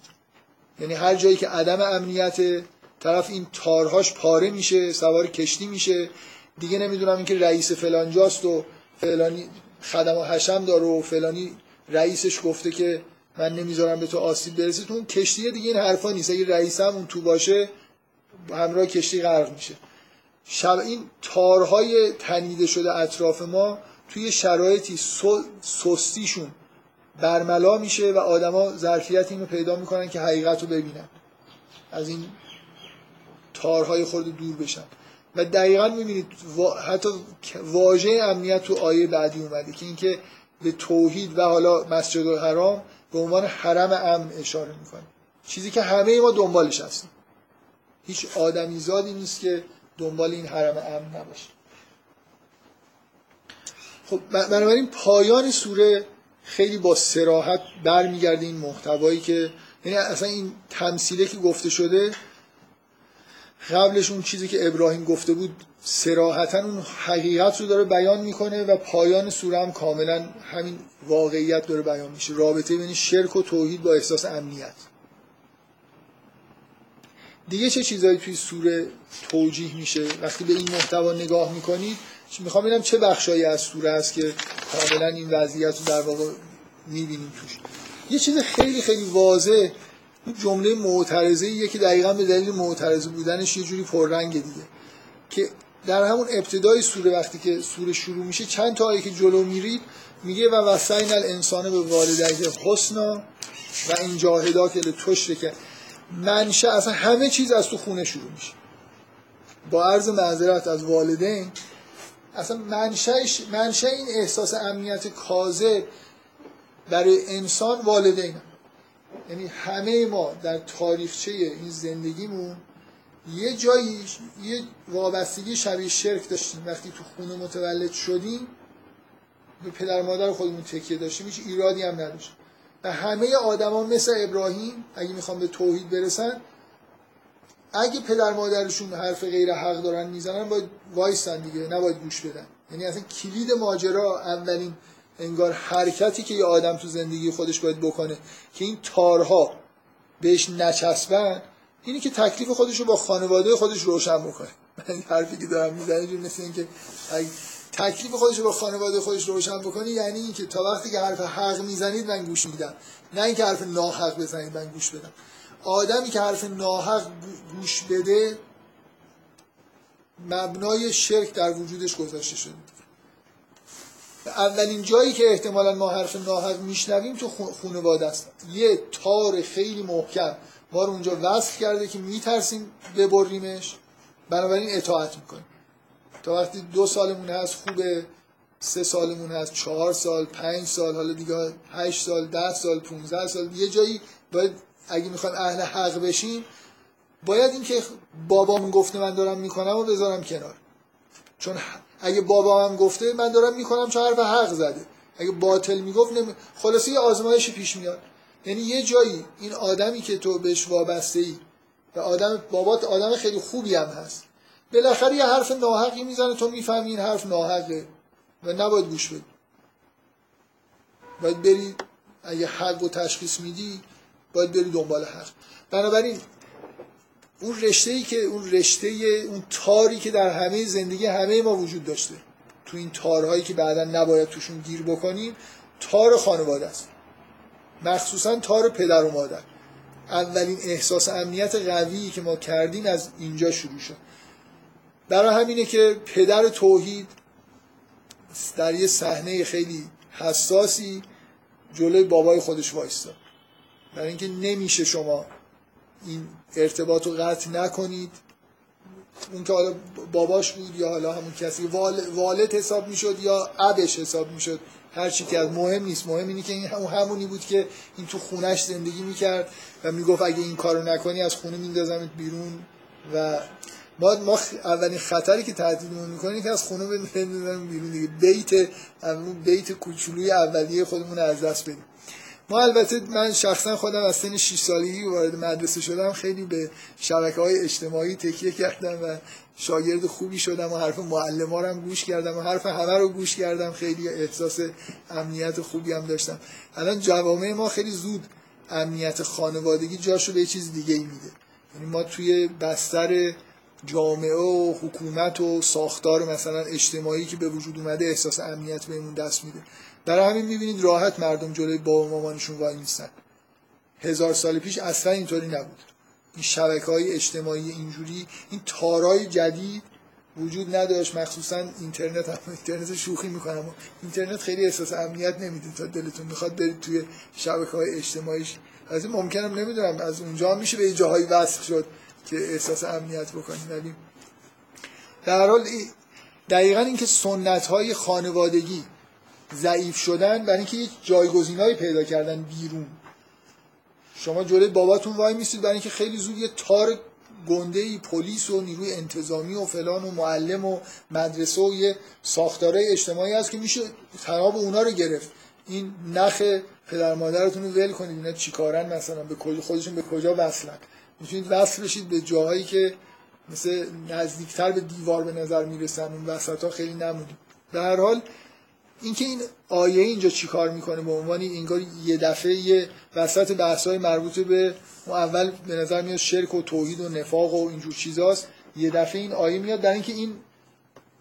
Speaker 1: یعنی هر جایی که عدم امنیت طرف این تارهاش پاره میشه سوار کشتی میشه دیگه نمی‌دونم اینکه رئیس فلانجاست و فلانی خدم و حشم داره و فلانی رئیسش گفته که من نمی‌ذارم به تو آسیب برسه. تو اون کشتی دیگه این حرفا نیست. اگه رئیسم اون تو باشه همراه کشتی غرق میشه. شب این تارهای تنیده شده اطراف ما توی شرایطی سستیشون. برملا میشه و آدما ظرفیت اینو پیدا می‌کنن که حقیقت رو ببینن. از این تارهای خورده دور بشن. و دقیقا می‌بینید حتی واژه امنیت تو آیه بعدی اومده که اینکه به توحید و حالا مسجد الحرام به عنوان حرم امن اشاره می‌کنه. چیزی که همه ما دنبالش هستیم. هیچ آدمی زادی نیست که دنبال این حرم امن نباشه. خب بنابراین پایان سوره خیلی با سراحت برمیگرده این محتوایی که یعنی اصلا این تمثیله که گفته شده قبلش اون چیزی که ابراهیم گفته بود سراحتا اون حقیقت رو داره بیان می‌کنه و پایان سوره هم کاملا همین واقعیت داره بیان میشه. رابطه بین شرک و توحید با احساس امنیت. دیگه چه چیزایی توی سوره توجیه میشه؟ وقتی به این محتوا نگاه می‌کنید می‌خوام ببینم چه بخشایی از سوره هست که کاملا این وضعیت رو در واقع می‌بینیم توش. یه چیز خیلی خیلی واضح جمله معترضه که دقیقا به دلیل معترضه بودنش یه جوری پررنگ دیگه. که در همون ابتدای سوره وقتی که سوره شروع میشه چند تا آیه که جلو میرید میگه و وسعین الانسان به والدیه حسنا و این جاهدا که که منشه اصلا همه چیز از تو خونه شروع میشه. با عرض معذرت از والدین اصلا منشه این احساس امنیت کاذب برای انسان والدین یعنی همه ما در تاریخچه این زندگیمون یه جایی یه وابستگی شبیه شرک داشتیم. وقتی تو خونه متولد شدیم به پدر مادر خودمون تکیه داشتیم. هیچ ایرادی هم نداشت و همه آدما مثل ابراهیم اگه می‌خوام به توحید برسن اگه پدر مادرشون حرف غیر حق دارن می‌زنن باید وایستن دیگه نباید گوش بدن. یعنی اصلا کلید ماجرا اولین انگار حرکتی که یه آدم تو زندگی خودش باید بکنه که این تارها بهش نچسبن اینی که تکلیف خودش رو با خانواده خودش روشن بکنه. من حرفی که دارم می‌زنه جور مثل این که تکلیف خودش رو با خانواده خودش روشن بکنه یعنی اینکه تا وقتی که حرف حق می‌زنید من گوش میدم. نه اینکه حرف ناحق بزنید من گوش بدم. آدمی که حرف ناحق گوش بده مبنای شرک در وجودش گذاشته شده. اولین جایی که احتمالا ما حرف ناحق میشنویم تو خانواده است. یه تار خیلی محکم. ما رو اونجا وصف کرده که میترسیم ببریمش. بنابراین اطاعت می‌کنیم. تا وقتی دو سالمون هست خوبه. سه سالمون هست چهار سال پنج سال حالا دیگه هشت سال ده سال 15 سال. یه جایی باید اگه می‌خوایم اهل حق بشیم باید اینکه بابامون گفته من دارم می‌کنم و بذارم کنار. چون اگه بابام گفته من دارم می‌کنم چون حرف حق زده؟ اگه باطل می‌گفت نمی... خلاصه یه آزمایشی پیش میاد. یعنی یه جایی این آدمی که تو بهش وابسته ای و آدم بابات آدم خیلی خوبی هم هست. بالاخره یه حرف ناحقی می‌زنه تو می‌فهمی این حرف ناحقه و نباید گوش بدی. باید بری اگه حق و تشخیص میدی باید بری دنبال حق. بنابراین اون رشته ای که اون رشته اون تاری که در همه زندگی همه ما وجود داشته تو این تارهایی که بعدا نباید توشون گیر بکنیم تار خانواده است. مخصوصا تار پدر و مادر. اولین احساس امنیت قوی که ما کردیم از اینجا شروع شد. برای همینه که پدر توحید در یه صحنه خیلی حساسی جلوی بابای خودش وایستاد برای اینکه نمیشه شما این ارتباط رو قطع نکنید. اون که حالا باباش بود یا حالا همون کسی والد حساب می‌شد یا ابش حساب می‌شد هر چی که مهم نیست. مهم اینه که این همون همونی بود که این تو خونش زندگی می‌کرد و می‌گفت اگه این کارو نکنی از خونه میندازمت بیرون. و ما ما اولین خطری که تعطیلمون می‌کنیم که از خونه بندازیم بیرون دیگه. بیت بیت کوچولوی اولیه خودمون از دست بدیم. ما البته من شخصا خودم از سن 6 سالگی وارد مدرسه شدم خیلی به شبکه های اجتماعی تکیه کردم و شاگرد خوبی شدم و حرف معلم هم گوش کردم و حرف همه رو گوش کردم. خیلی احساس امنیت خوبی هم داشتم. الان جوامع ما خیلی زود امنیت خانوادگی جاشو به چیز دیگه ای میده. یعنی ما توی بستر جامعه و حکومت و ساختار مثلا اجتماعی که به وجود اومده احساس امنیت بهمون دست میده. در همین می‌بینید راحت مردم جلوی بابا مامانشون وای نیستن هزار سال پیش اصلا اینطوری نبود. این شبکه های اجتماعی اینجوری این تارای جدید وجود نداشت. مخصوصا اینترنت هم اینترنت شوخی می‌کنم. اینترنت خیلی احساس امنیت نمیده. تا دلتون می‌خواد برید توی شبکه های اجتماعیش. از این ممکنم نمی‌دونم. از اونجا میشه به جاهایی وصل شد که احساس امنیت بکنیم ولی در حال دقیقا اینکه سنت های خانوادگی ضعیف شدن برای اینکه یک جایگزینایی پیدا کردن بیرون. شما جلوی باباتون وای میستید برای اینکه خیلی زود یه تار گنده ای پلیس و نیروی انتظامی و فلان و معلم و مدرسه و یه ساختارهای اجتماعی هست که میشه تناب اونا رو گرفت. این نخ پدر مادرتون رو ول کنید اینا چیکارن مثلا به خودشون به کجا وصلن. می‌تونید وصل بشید به جاهایی که مثل نزدیکتر به دیوار به نظر می‌رسن اون وسط ها خیلی نمونید. در هر حال اینکه این آیه اینجا چیکار می‌کنه به عنوان انگار یه دفعه یه وسط بحث‌های مربوط به اول به نظر میاد شرک و توحید و نفاق و اینجور چیزاست. یه دفعه این آیه میاد در اینکه این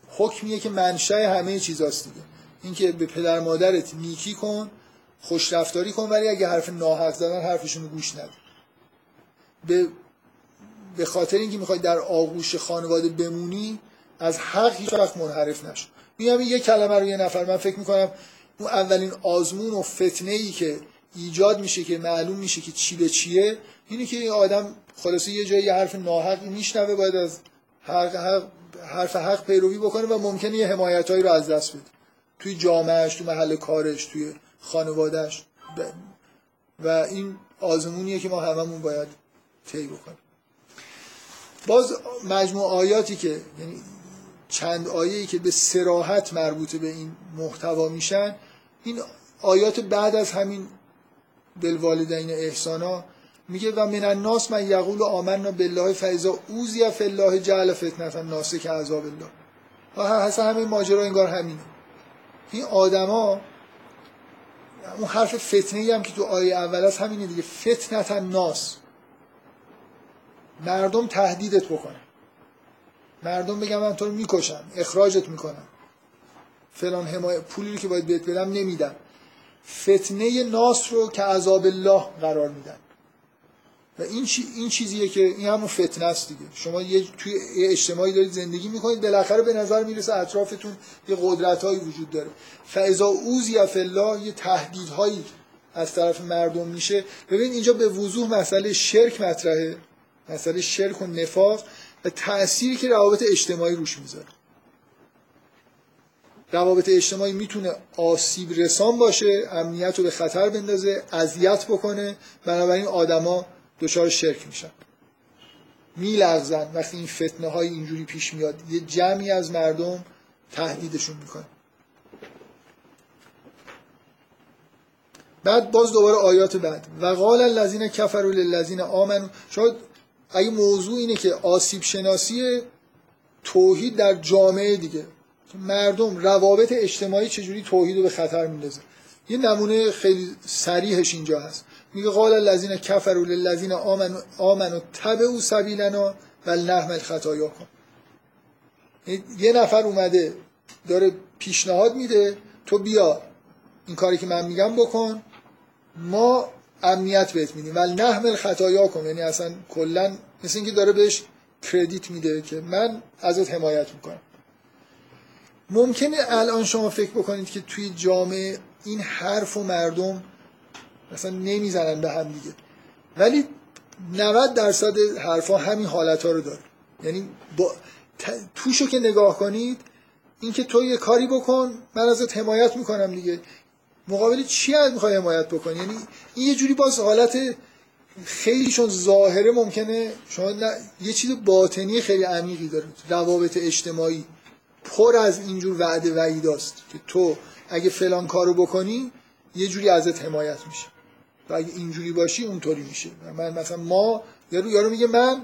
Speaker 1: حکمیه که منشأ همه چیزاست دیگه. اینکه به پدر مادرت نیکی کن خوش رفتاری کن ولی اگه حرف ناحق زدن حرفشون رو گوش نده. به به خاطر اینکه می‌خوای در آغوش خانواده بمونی از حق هیچ وقت منحرف نشو. میگم یه کلمه رو یه نفر من فکر می‌کنم اون اولین آزمون و فتنه ای که ایجاد میشه که معلوم میشه که چی به چیه اینه که این آدم خلاصه یه جایی حرف ناحق میشنوه باید از حق حق حرف حق پیروی بکنه و ممکنه یه حمایتهایی رو از دست بده. توی جامعهش تو محل کارش توی خانوادهش و این آزمونیه که ما هممون باید طی بکنیم. باز مجموع آیاتی که یعنی چند آیه‌ای که به سراحت مربوط به این محتوا میشن این آیات بعد از همین بالوالدین احسانا میگه و من الناس من یقول آمنا بالله فاذا اوذی فی الله جعل فتنه الناس که عذاب الله. و اصلا همین ماجرا انگار همینه. این آدما اون حرف فتنه هم که تو آیه اول است همینه دیگه. فتنه الناس. مردم تهدیدت بکنه مردم بگم من تو رو می‌کشم اخراجت می‌کنم. فلان حمایت پولی که باید بهت بدم نمیدم فتنه ناس رو که عذاب الله قرار میدن. و این, چی، این چیزیه که این همون فتنه است دیگه. شما یه توی اجتماعی دارید زندگی می‌کنید بالاخره به نظر می‌رسه اطرافتون یه قدرت هایی وجود داره. فاذا اوزی الله یه تهدیدهایی از طرف مردم میشه. ببین اینجا به وضوح مسئله شرک مطرحه. مسئله شرک و نفاق. و تأثیری که روابط اجتماعی روش می‌ذاره. روابط اجتماعی می‌تونه آسیب رسان باشه امنیت رو به خطر بندازه اذیت بکنه بنابراین آدما دچار شرک میشن. میلغزن وقتی این فتنه های اینجوری پیش میاد. یه جمعی از مردم تهدیدشون می‌کنه. بعد باز دوباره آیات بعد. و قال الذین کفروا للذین آمنوا. شاید اگه موضوع اینه که آسیب شناسی توحید در جامعه دیگه. مردم روابط اجتماعی چجوری توحید رو به خطر میندازه؟ یه نمونه خیلی سریحش اینجا هست. میگه قال الذین کفروا للذین آمنوا آمنوا تبعوا سبیلنا و نحمل خطاياكم یه نفر اومده داره پیشنهاد میده تو بیا این کاری که من میگم بکن. ما امنیت بهت میدیم. ولی نحمل خطایا کن. یعنی اصلا کلا مثل اینکه داره بهش کردیت میده که من ازت حمایت می‌کنم. ممکنه الان شما فکر بکنید که توی جامعه این حرف و مردم مثلا نمی‌زنن به هم دیگه. ولی 90 درصد حرفا همین حالت ها رو داره. یعنی با توشو که نگاه کنید اینکه تو یه کاری بکن من ازت حمایت می‌کنم دیگه. مقابل چی می‌خوای حمایت بکنی؟ یعنی این یه جوری باز حالت خیلی چون ظاهره ممکنه شما یه چیز باطنی خیلی عمیقی داره. روابط اجتماعی پر از اینجور وعده وعیداست که تو اگه فلان کارو بکنی یه جوری ازت حمایت میشه. و اگه اینجوری باشی اونطوری میشه. من مثلا ما یارو یارو میگه من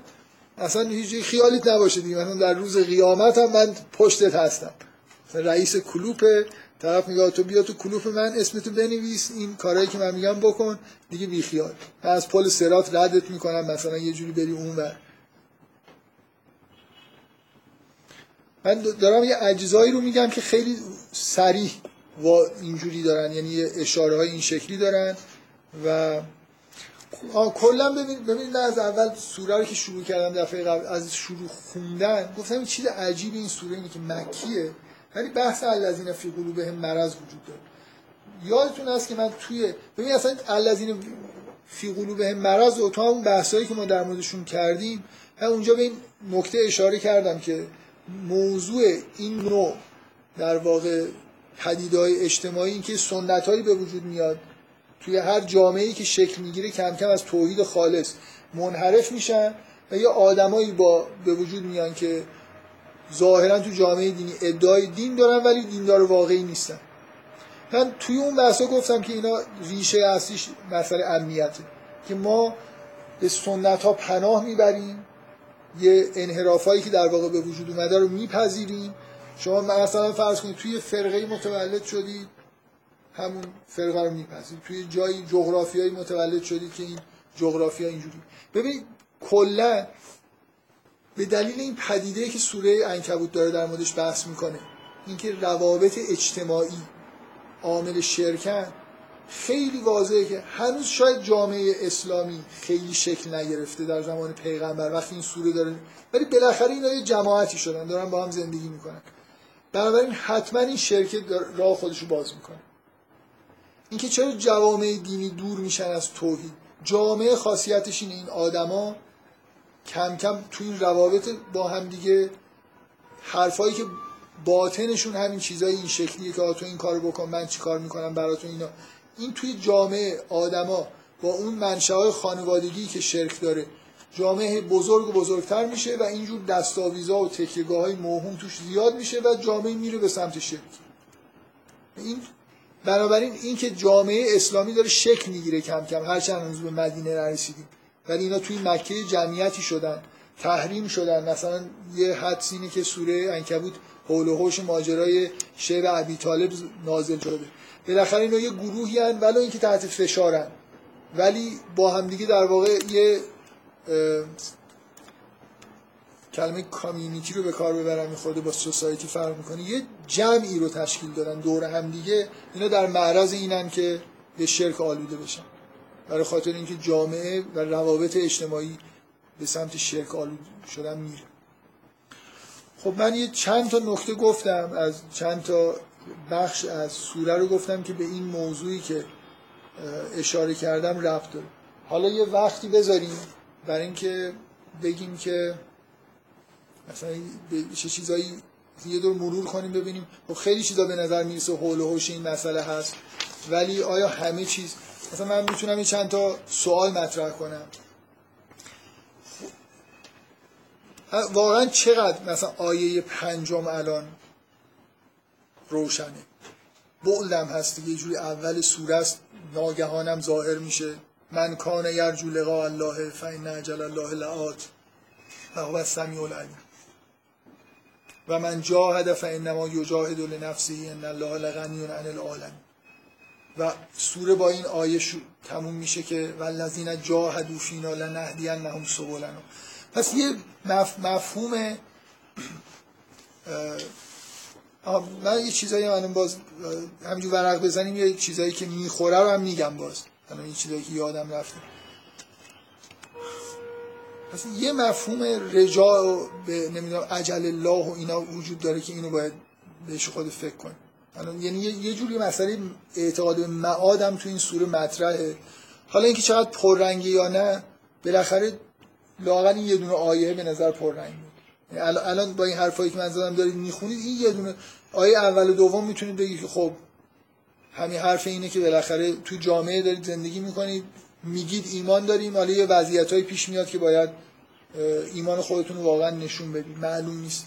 Speaker 1: اصلا هیچ خیالیت نباشه دیگه. مثلا در روز قیامت هم من پشتت هستم. رئیس کلوپ طرف میگه تو بیا تو کلوپ من اسمتو بنویس این کارهایی که من میگم بکن. دیگه بیخیال. من از پل سرات ردت می‌کنم مثلا یه جوری بری اون ور. من دارم یه اجزایی رو میگم که خیلی سریح و اینجوری دارن یعنی اشاره های این شکلی دارن و کلا ببین ببین از اول سوره رو که شروع کردم دفعه قبل از شروع خوندن گفتم چیز عجیبی این سوره اینه که مکیه. ولی بحث الذین فی قلوبهم مرض وجود داره. یادتون هست که من توی ببین اصلا الذین فی قلوبهم مرض و تا اون بحثایی که ما در موردشون کردیم من اونجا به این نکته اشاره کردم که موضوع این نوع در واقع پدیدهای اجتماعی که سنتهایی به وجود میاد توی هر جامعه‌ای که شکل می‌گیره کم کم از توحید خالص منحرف میشن و یه آدمایی با به وجود میان که ظاهرا تو جامعه دینی ادعای دین دارن ولی دیندار واقعی نیستن. من توی اون بحثا گفتم که اینا ریشه اصلیش مسئله امنیته. که ما به سنت ها پناه می‌بریم یه انحرافایی که در واقع به وجود اومده رو میپذیریم. شما مثلا فرض کنید توی فرقه متولد شدید همون فرقه رو میپذیرید توی جایی جغرافیایی متولد شدید که این جغرافیا اینجوری. ببینید کلا به دلیل این پدیده که سوره انکبوت داره در موردش بحث می‌کنه اینکه روابط اجتماعی عامل شرکن خیلی واضحه که هنوز شاید جامعه اسلامی خیلی شکل نگرفته در زمان پیغمبر وقتی این سوره داره ولی بالاخره اینا یه جماعتی شدن دارن با هم زندگی می‌کنن. بنابراین حتما این شرکت راه خودش رو باز می‌کنه. اینکه چرا جوامع دینی دور میشن از توحید؟ جامعه خاصیتش اینه این آدما کم کم تو این روابط با هم دیگه حرفایی که باطنشون همین چیزای این شکلیه که تو این کارو بکن من چی کار می‌کنم براتون اینا. این توی جامعه آدما با اون منشأ خانوادگی که شرک داره جامعه بزرگ و بزرگتر میشه و اینجور دستاویزا و تکیهگاه های موهوم توش زیاد میشه و جامعه میره به سمت شرک. این بنابراین این که جامعه اسلامی داره شکل می‌گیره کم کم هرچند هنوز به مدینه نرسیدیم. ولی اینا توی مکه جمعیتی شدن تحریم شدن. مثلا یه حدس اینه که سوره انکبوت حول و حوش ماجرای شعر ابی طالب نازل شده. بالاخره اینا یه گروهی هن ولو اینکه تحت فشارن. ولی با همدیگه در واقع یه کلمه کامیونیتی رو به کار ببرم میخورده با سوسایتی فرق می‌کنه. یه جمعی رو تشکیل دادن دور هم دیگه. اینا در معرض اینن که به شرک آلوده بشن. برای خاطر اینکه جامعه و روابط اجتماعی به سمت شرک آلوده شدن میره. خب من یه چند تا نکته گفتم از چند تا بخش از سوره رو گفتم که به این موضوعی که اشاره کردم ربط داره. حالا یه وقتی بذاریم برای اینکه بگیم که مثلا چه چیزایی یه دور مرور کنیم ببینیم. خب خیلی چیزا به نظر می‌رسه حول و حوش این مسئله هست. ولی آیا همه چیز مثلا من می‌تونم این چند تا سوال مطرح کنم. واقعا چقدر مثلا آیه پنجم الان روشنه؟ بعدم هست یه جوری اول سوره است ناگهانم ظاهر میشه. من کان یرجو لقاء الله فین اجل الله لآت و هو السمیع العلیم. و من جاهد فانما یجاهد لنفسه ان الله لغنی عن العالم و سوره با این آیه شو تموم میشه که والذین جاهدوا فینا لنهدینهم سبلنا. پس یه مفهوم من یه چیزایی من باز همینجور ورق بزنیم یه چیزایی که می‌خوره رو هم میگم باز. الان یه چیزایی که یادم رفته. پس یه مفهوم رجاع به نمی‌دونم عجل الله و اینا وجود داره که اینو باید بهش خود فکر کنیم. الان یعنی یه جوری مسئله اعتقاد به معادم تو این سوره مطرحه. حالا اینکه چقدر پررنگی یا نه بالاخره این یه دونه آیه به نظر پررنگ بود. یعنی الان با این حرفایی که من زدم دارید می‌خونید این یه دونه آیه اول و دوم می‌تونید بگید که خب همین حرف اینه که بالاخره تو جامعه دارید زندگی می‌کنید میگید ایمان داریم حالا یه وضعیت پیش میاد که باید ایمان خودتون رو واقعا نشون بدید. معلوم نیست.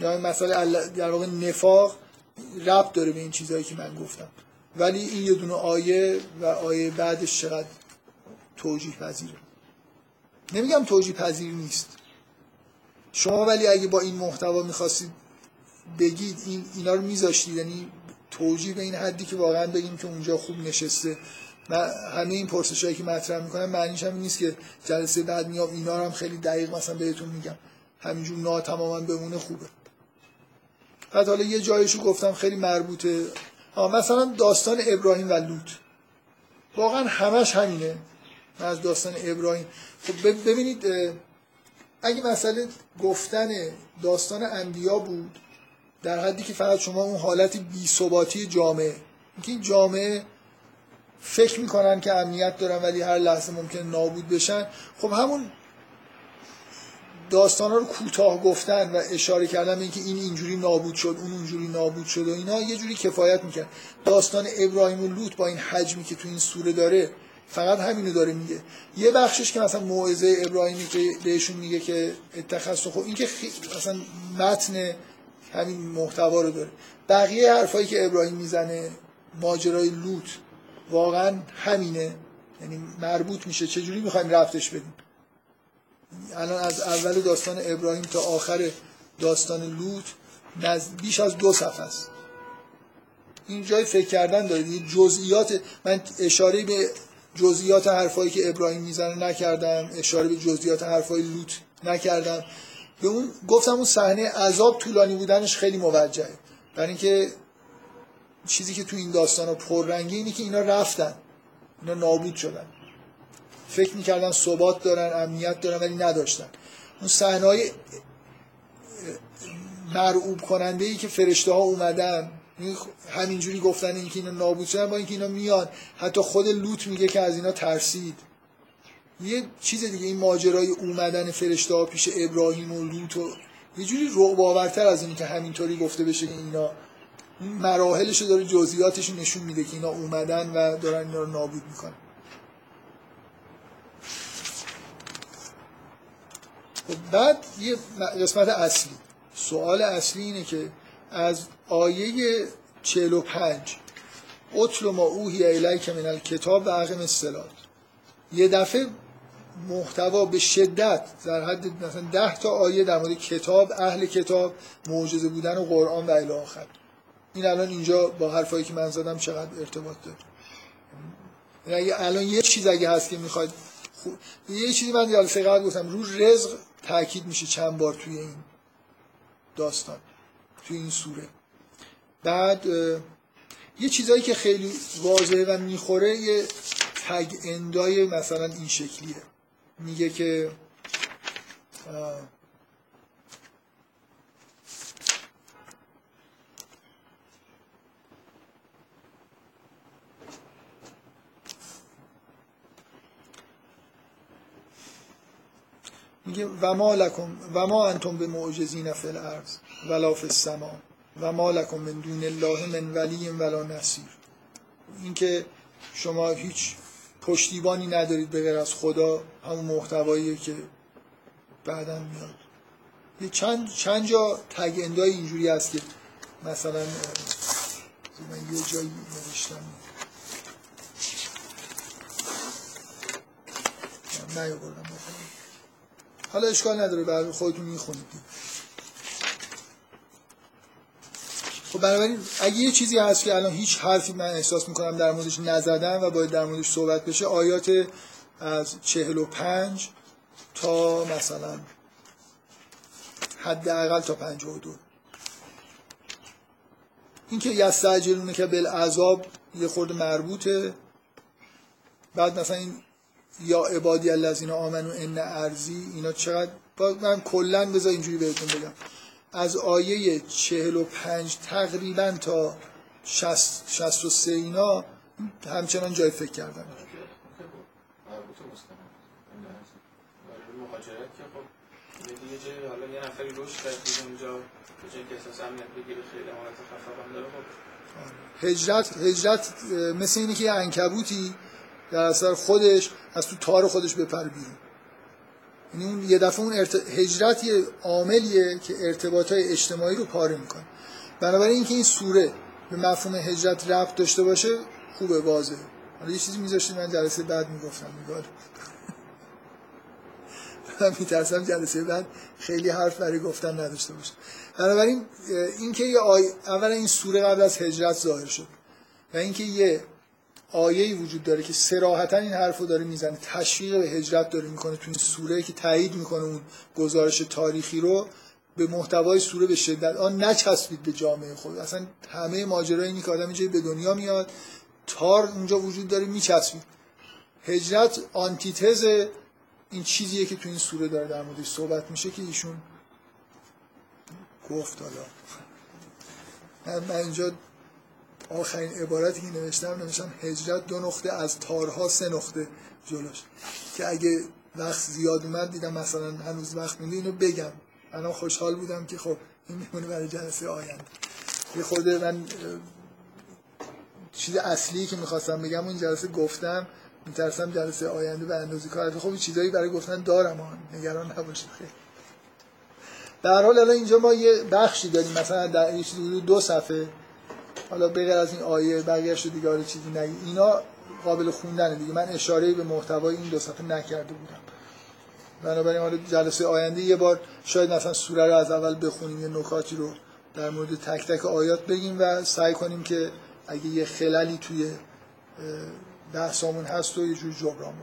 Speaker 1: یا مثلا در واقع نفاق ربط داره به این چیزهایی که من گفتم. ولی این یه دونه آیه و آیه بعدش چقدر توجیه پذیره. نمیگم توجیه پذیر نیست. شما ولی اگه با این محتوا می‌خواستید بگید این اینا رو میذاشتید یعنی توجیه به این حدی که واقعا بگیم که اونجا خوب نشسته. من همه این پرسش هایی که مطرح می‌کنم معنیش هم نیست که جلسه بعد میام اینا رو هم خیلی دقیق مثلا بهتون میگم. همینجور ناتماما بمونه خوبه. بعد حالا یه جایشو گفتم خیلی مربوطه. مثلا داستان ابراهیم و لوط. واقعا همش همینه. از داستان ابراهیم. خب ببینید اگه مسئله گفتن داستان انبیا بود در حدی که فقط شما اون حالت بی جامعه. اینکه این جامعه فکر می‌کنن که امنیت دارن ولی هر لحظه ممکن نابود بشن. خب همون داستان رو کوتاه گفتن و اشاره کردن اینکه این اینجوری نابود شد اون اونجوری نابود شد و اینا یه جوری کفایت می‌کرد. داستان ابراهیم و لوط با این حجمی که تو این سوره داره فقط همینو داره میگه. یه بخشش که مثلا موعظه ابراهیمی که بهشون میگه که اتخذ خب این که مثلا متن همین محتوا رو داره. بقیه حرفایی که ابراهیم می‌زنه ماجرای لوط واقعا همینه. یعنی مربوط میشه. چجوری می‌خوایم رفتش بدیم الان از اول داستان ابراهیم تا آخر داستان لوط بیش از دو صفحه است. این جای فکر کردن دارید. جزئیات من اشاره به جزئیات حرفایی که ابراهیم می‌زنه نکردم. اشاره به جزئیات حرفای لوط نکردم. به اون گفتم اون صحنه عذاب طولانی بودنش خیلی موجهه. برای اینکه چیزی که تو این داستان پررنگی اینه که اینا رفتن. اینا نابود شدن. فکر می‌کردن ثبات دارن امنیت دارن ولی نداشتن. اون صحنه های مرعوب کننده ای که فرشته ها اومدن همینجوری گفتن اینکه اینا نابود شدن با اینکه اینا میان. حتی خود لوط میگه که از اینا ترسید. یه چیز دیگه این ماجرای اومدن فرشته ها پیش ابراهیم و لوط و یه جوری باورتر از اینی که همینطوری گفته بشه که اینا مراحلش داره جزئیاتش نشون میده که اینا اومدن و دارن اینا رو نابود می‌کنن. بعد یه قسمت اصلی. سوال اصلی اینه که از آیه 45 اطل ما اوهی الیک من الکتاب و اقم الصلات. یه دفعه محتوا به شدت در حد مثلا ده تا آیه در مورد کتاب اهل کتاب معجزه بودن و قرآن و الی آخر. این الان اینجا با حرفایی که من زدم چقدر ارتباط داره. یعنی الان یه چیز اگه هست که می‌خواید یه چیزی من جلسه قبل گفتم رو رزق تاکید میشه چند بار توی این داستان توی این سوره. بعد یه چیزایی که خیلی واضحه و می‌خوره یه تگ اندای مثلا این شکلیه. میگه که میگه و ما لکم و ما انتم به معجزین فی الارض ولا فی السما. و ما لکم من دون الله من ولی ولا نصیر. اینکه شما هیچ پشتیبانی ندارید به غیر از خدا همون محتوایی که بعدا میاد. یه چند چند جا تگ اندای اینجوری هست که مثلا من یه جایی نوشتم. نیاوردم. حالا اشکال نداره بعد خودتون می‌خونید. خب بنابراین اگه یه چیزی هست که الان هیچ حرفی من احساس می‌کنم در موردش نزدم و باید در موردش صحبت بشه آیات از چهل و پنج تا مثلا حداقل تا پنج و دو. این که یستعجلونه که بالعذاب یه خورد مربوطه. بعد مثلا این یا عبادی الذین آمنو ان ارزی اینا چقدر من کلا بذار اینجوری بهتون بگم. از آیه 45 تقریبا تا 60 63 اینا همچنان جای فکر کردم. هجرت هجرت مثل اینه که یه انکبوتی در اثر خودش از تو تار خودش بپر بیرون یعنی اون یه دفعه اون ارت... هجرت یه عاملیه که ارتباط های اجتماعی رو پاره می‌کنه. بنابراین اینکه این سوره به مفهوم هجرت ربط داشته باشه خوبه واضحه. حالا یه چیزی میذاشتید من جلسه بعد می‌گفتم میگار من میترسم جلسه بعد خیلی حرف برای گفتن نداشته باشه. بنابراین اینکه یه آی... اولا این سوره قبل از هجرت ظاهر شد و اینکه یه آیه‌ای وجود داره که سراحتا این حرف رو داره می‌زنه. تشویق به هجرت داره می‌کنه. تو این سوره که تایید می‌کنه اون گزارش تاریخی رو به محتوای سوره به شدت. آن نچسبید به جامعه خود. اصلا همه ماجرای اینی که آدم اینجا به دنیا میاد تار اونجا وجود داره میچسبید. هجرت آنتیتز این چیزیه که تو این سوره داره در موردش صحبت میشه که ایشون گفت حالا. من اینجا آخرین عبارتی که نوشتم نوشتم هجرت دو نقطه از تارها سه نقطه جلوش. که اگه وقت زیاد اومد دیدم مثلا هنوز وقت مونده اینو بگم. من خوشحال بودم که خب این میمونه برای جلسه آینده. یه خورده من چیز اصلی که می‌خواستم بگم اون جلسه گفتم میترسم جلسه آینده به اندازه کار. خب چیزایی برای گفتن دارم آن. نگران نباشید. خیلی در حال الان اینجا ما یه بخشی داریم. مثلا در چیزی دو صفحه. حالا بغیر از این آیه بقیه‌اش دیگه آره چیزی نگی. اینا قابل خوندن دیگه. من اشاره به محتوای این دو صفحه نکرده بودم. بنابراین حالا جلسه آینده یه بار شاید مثلا سوره رو از اول بخونیم یه نکاتی رو در مورد تک تک آیات بگیم و سعی کنیم که اگه یه خللی توی بحثامون هست و یه جور جبران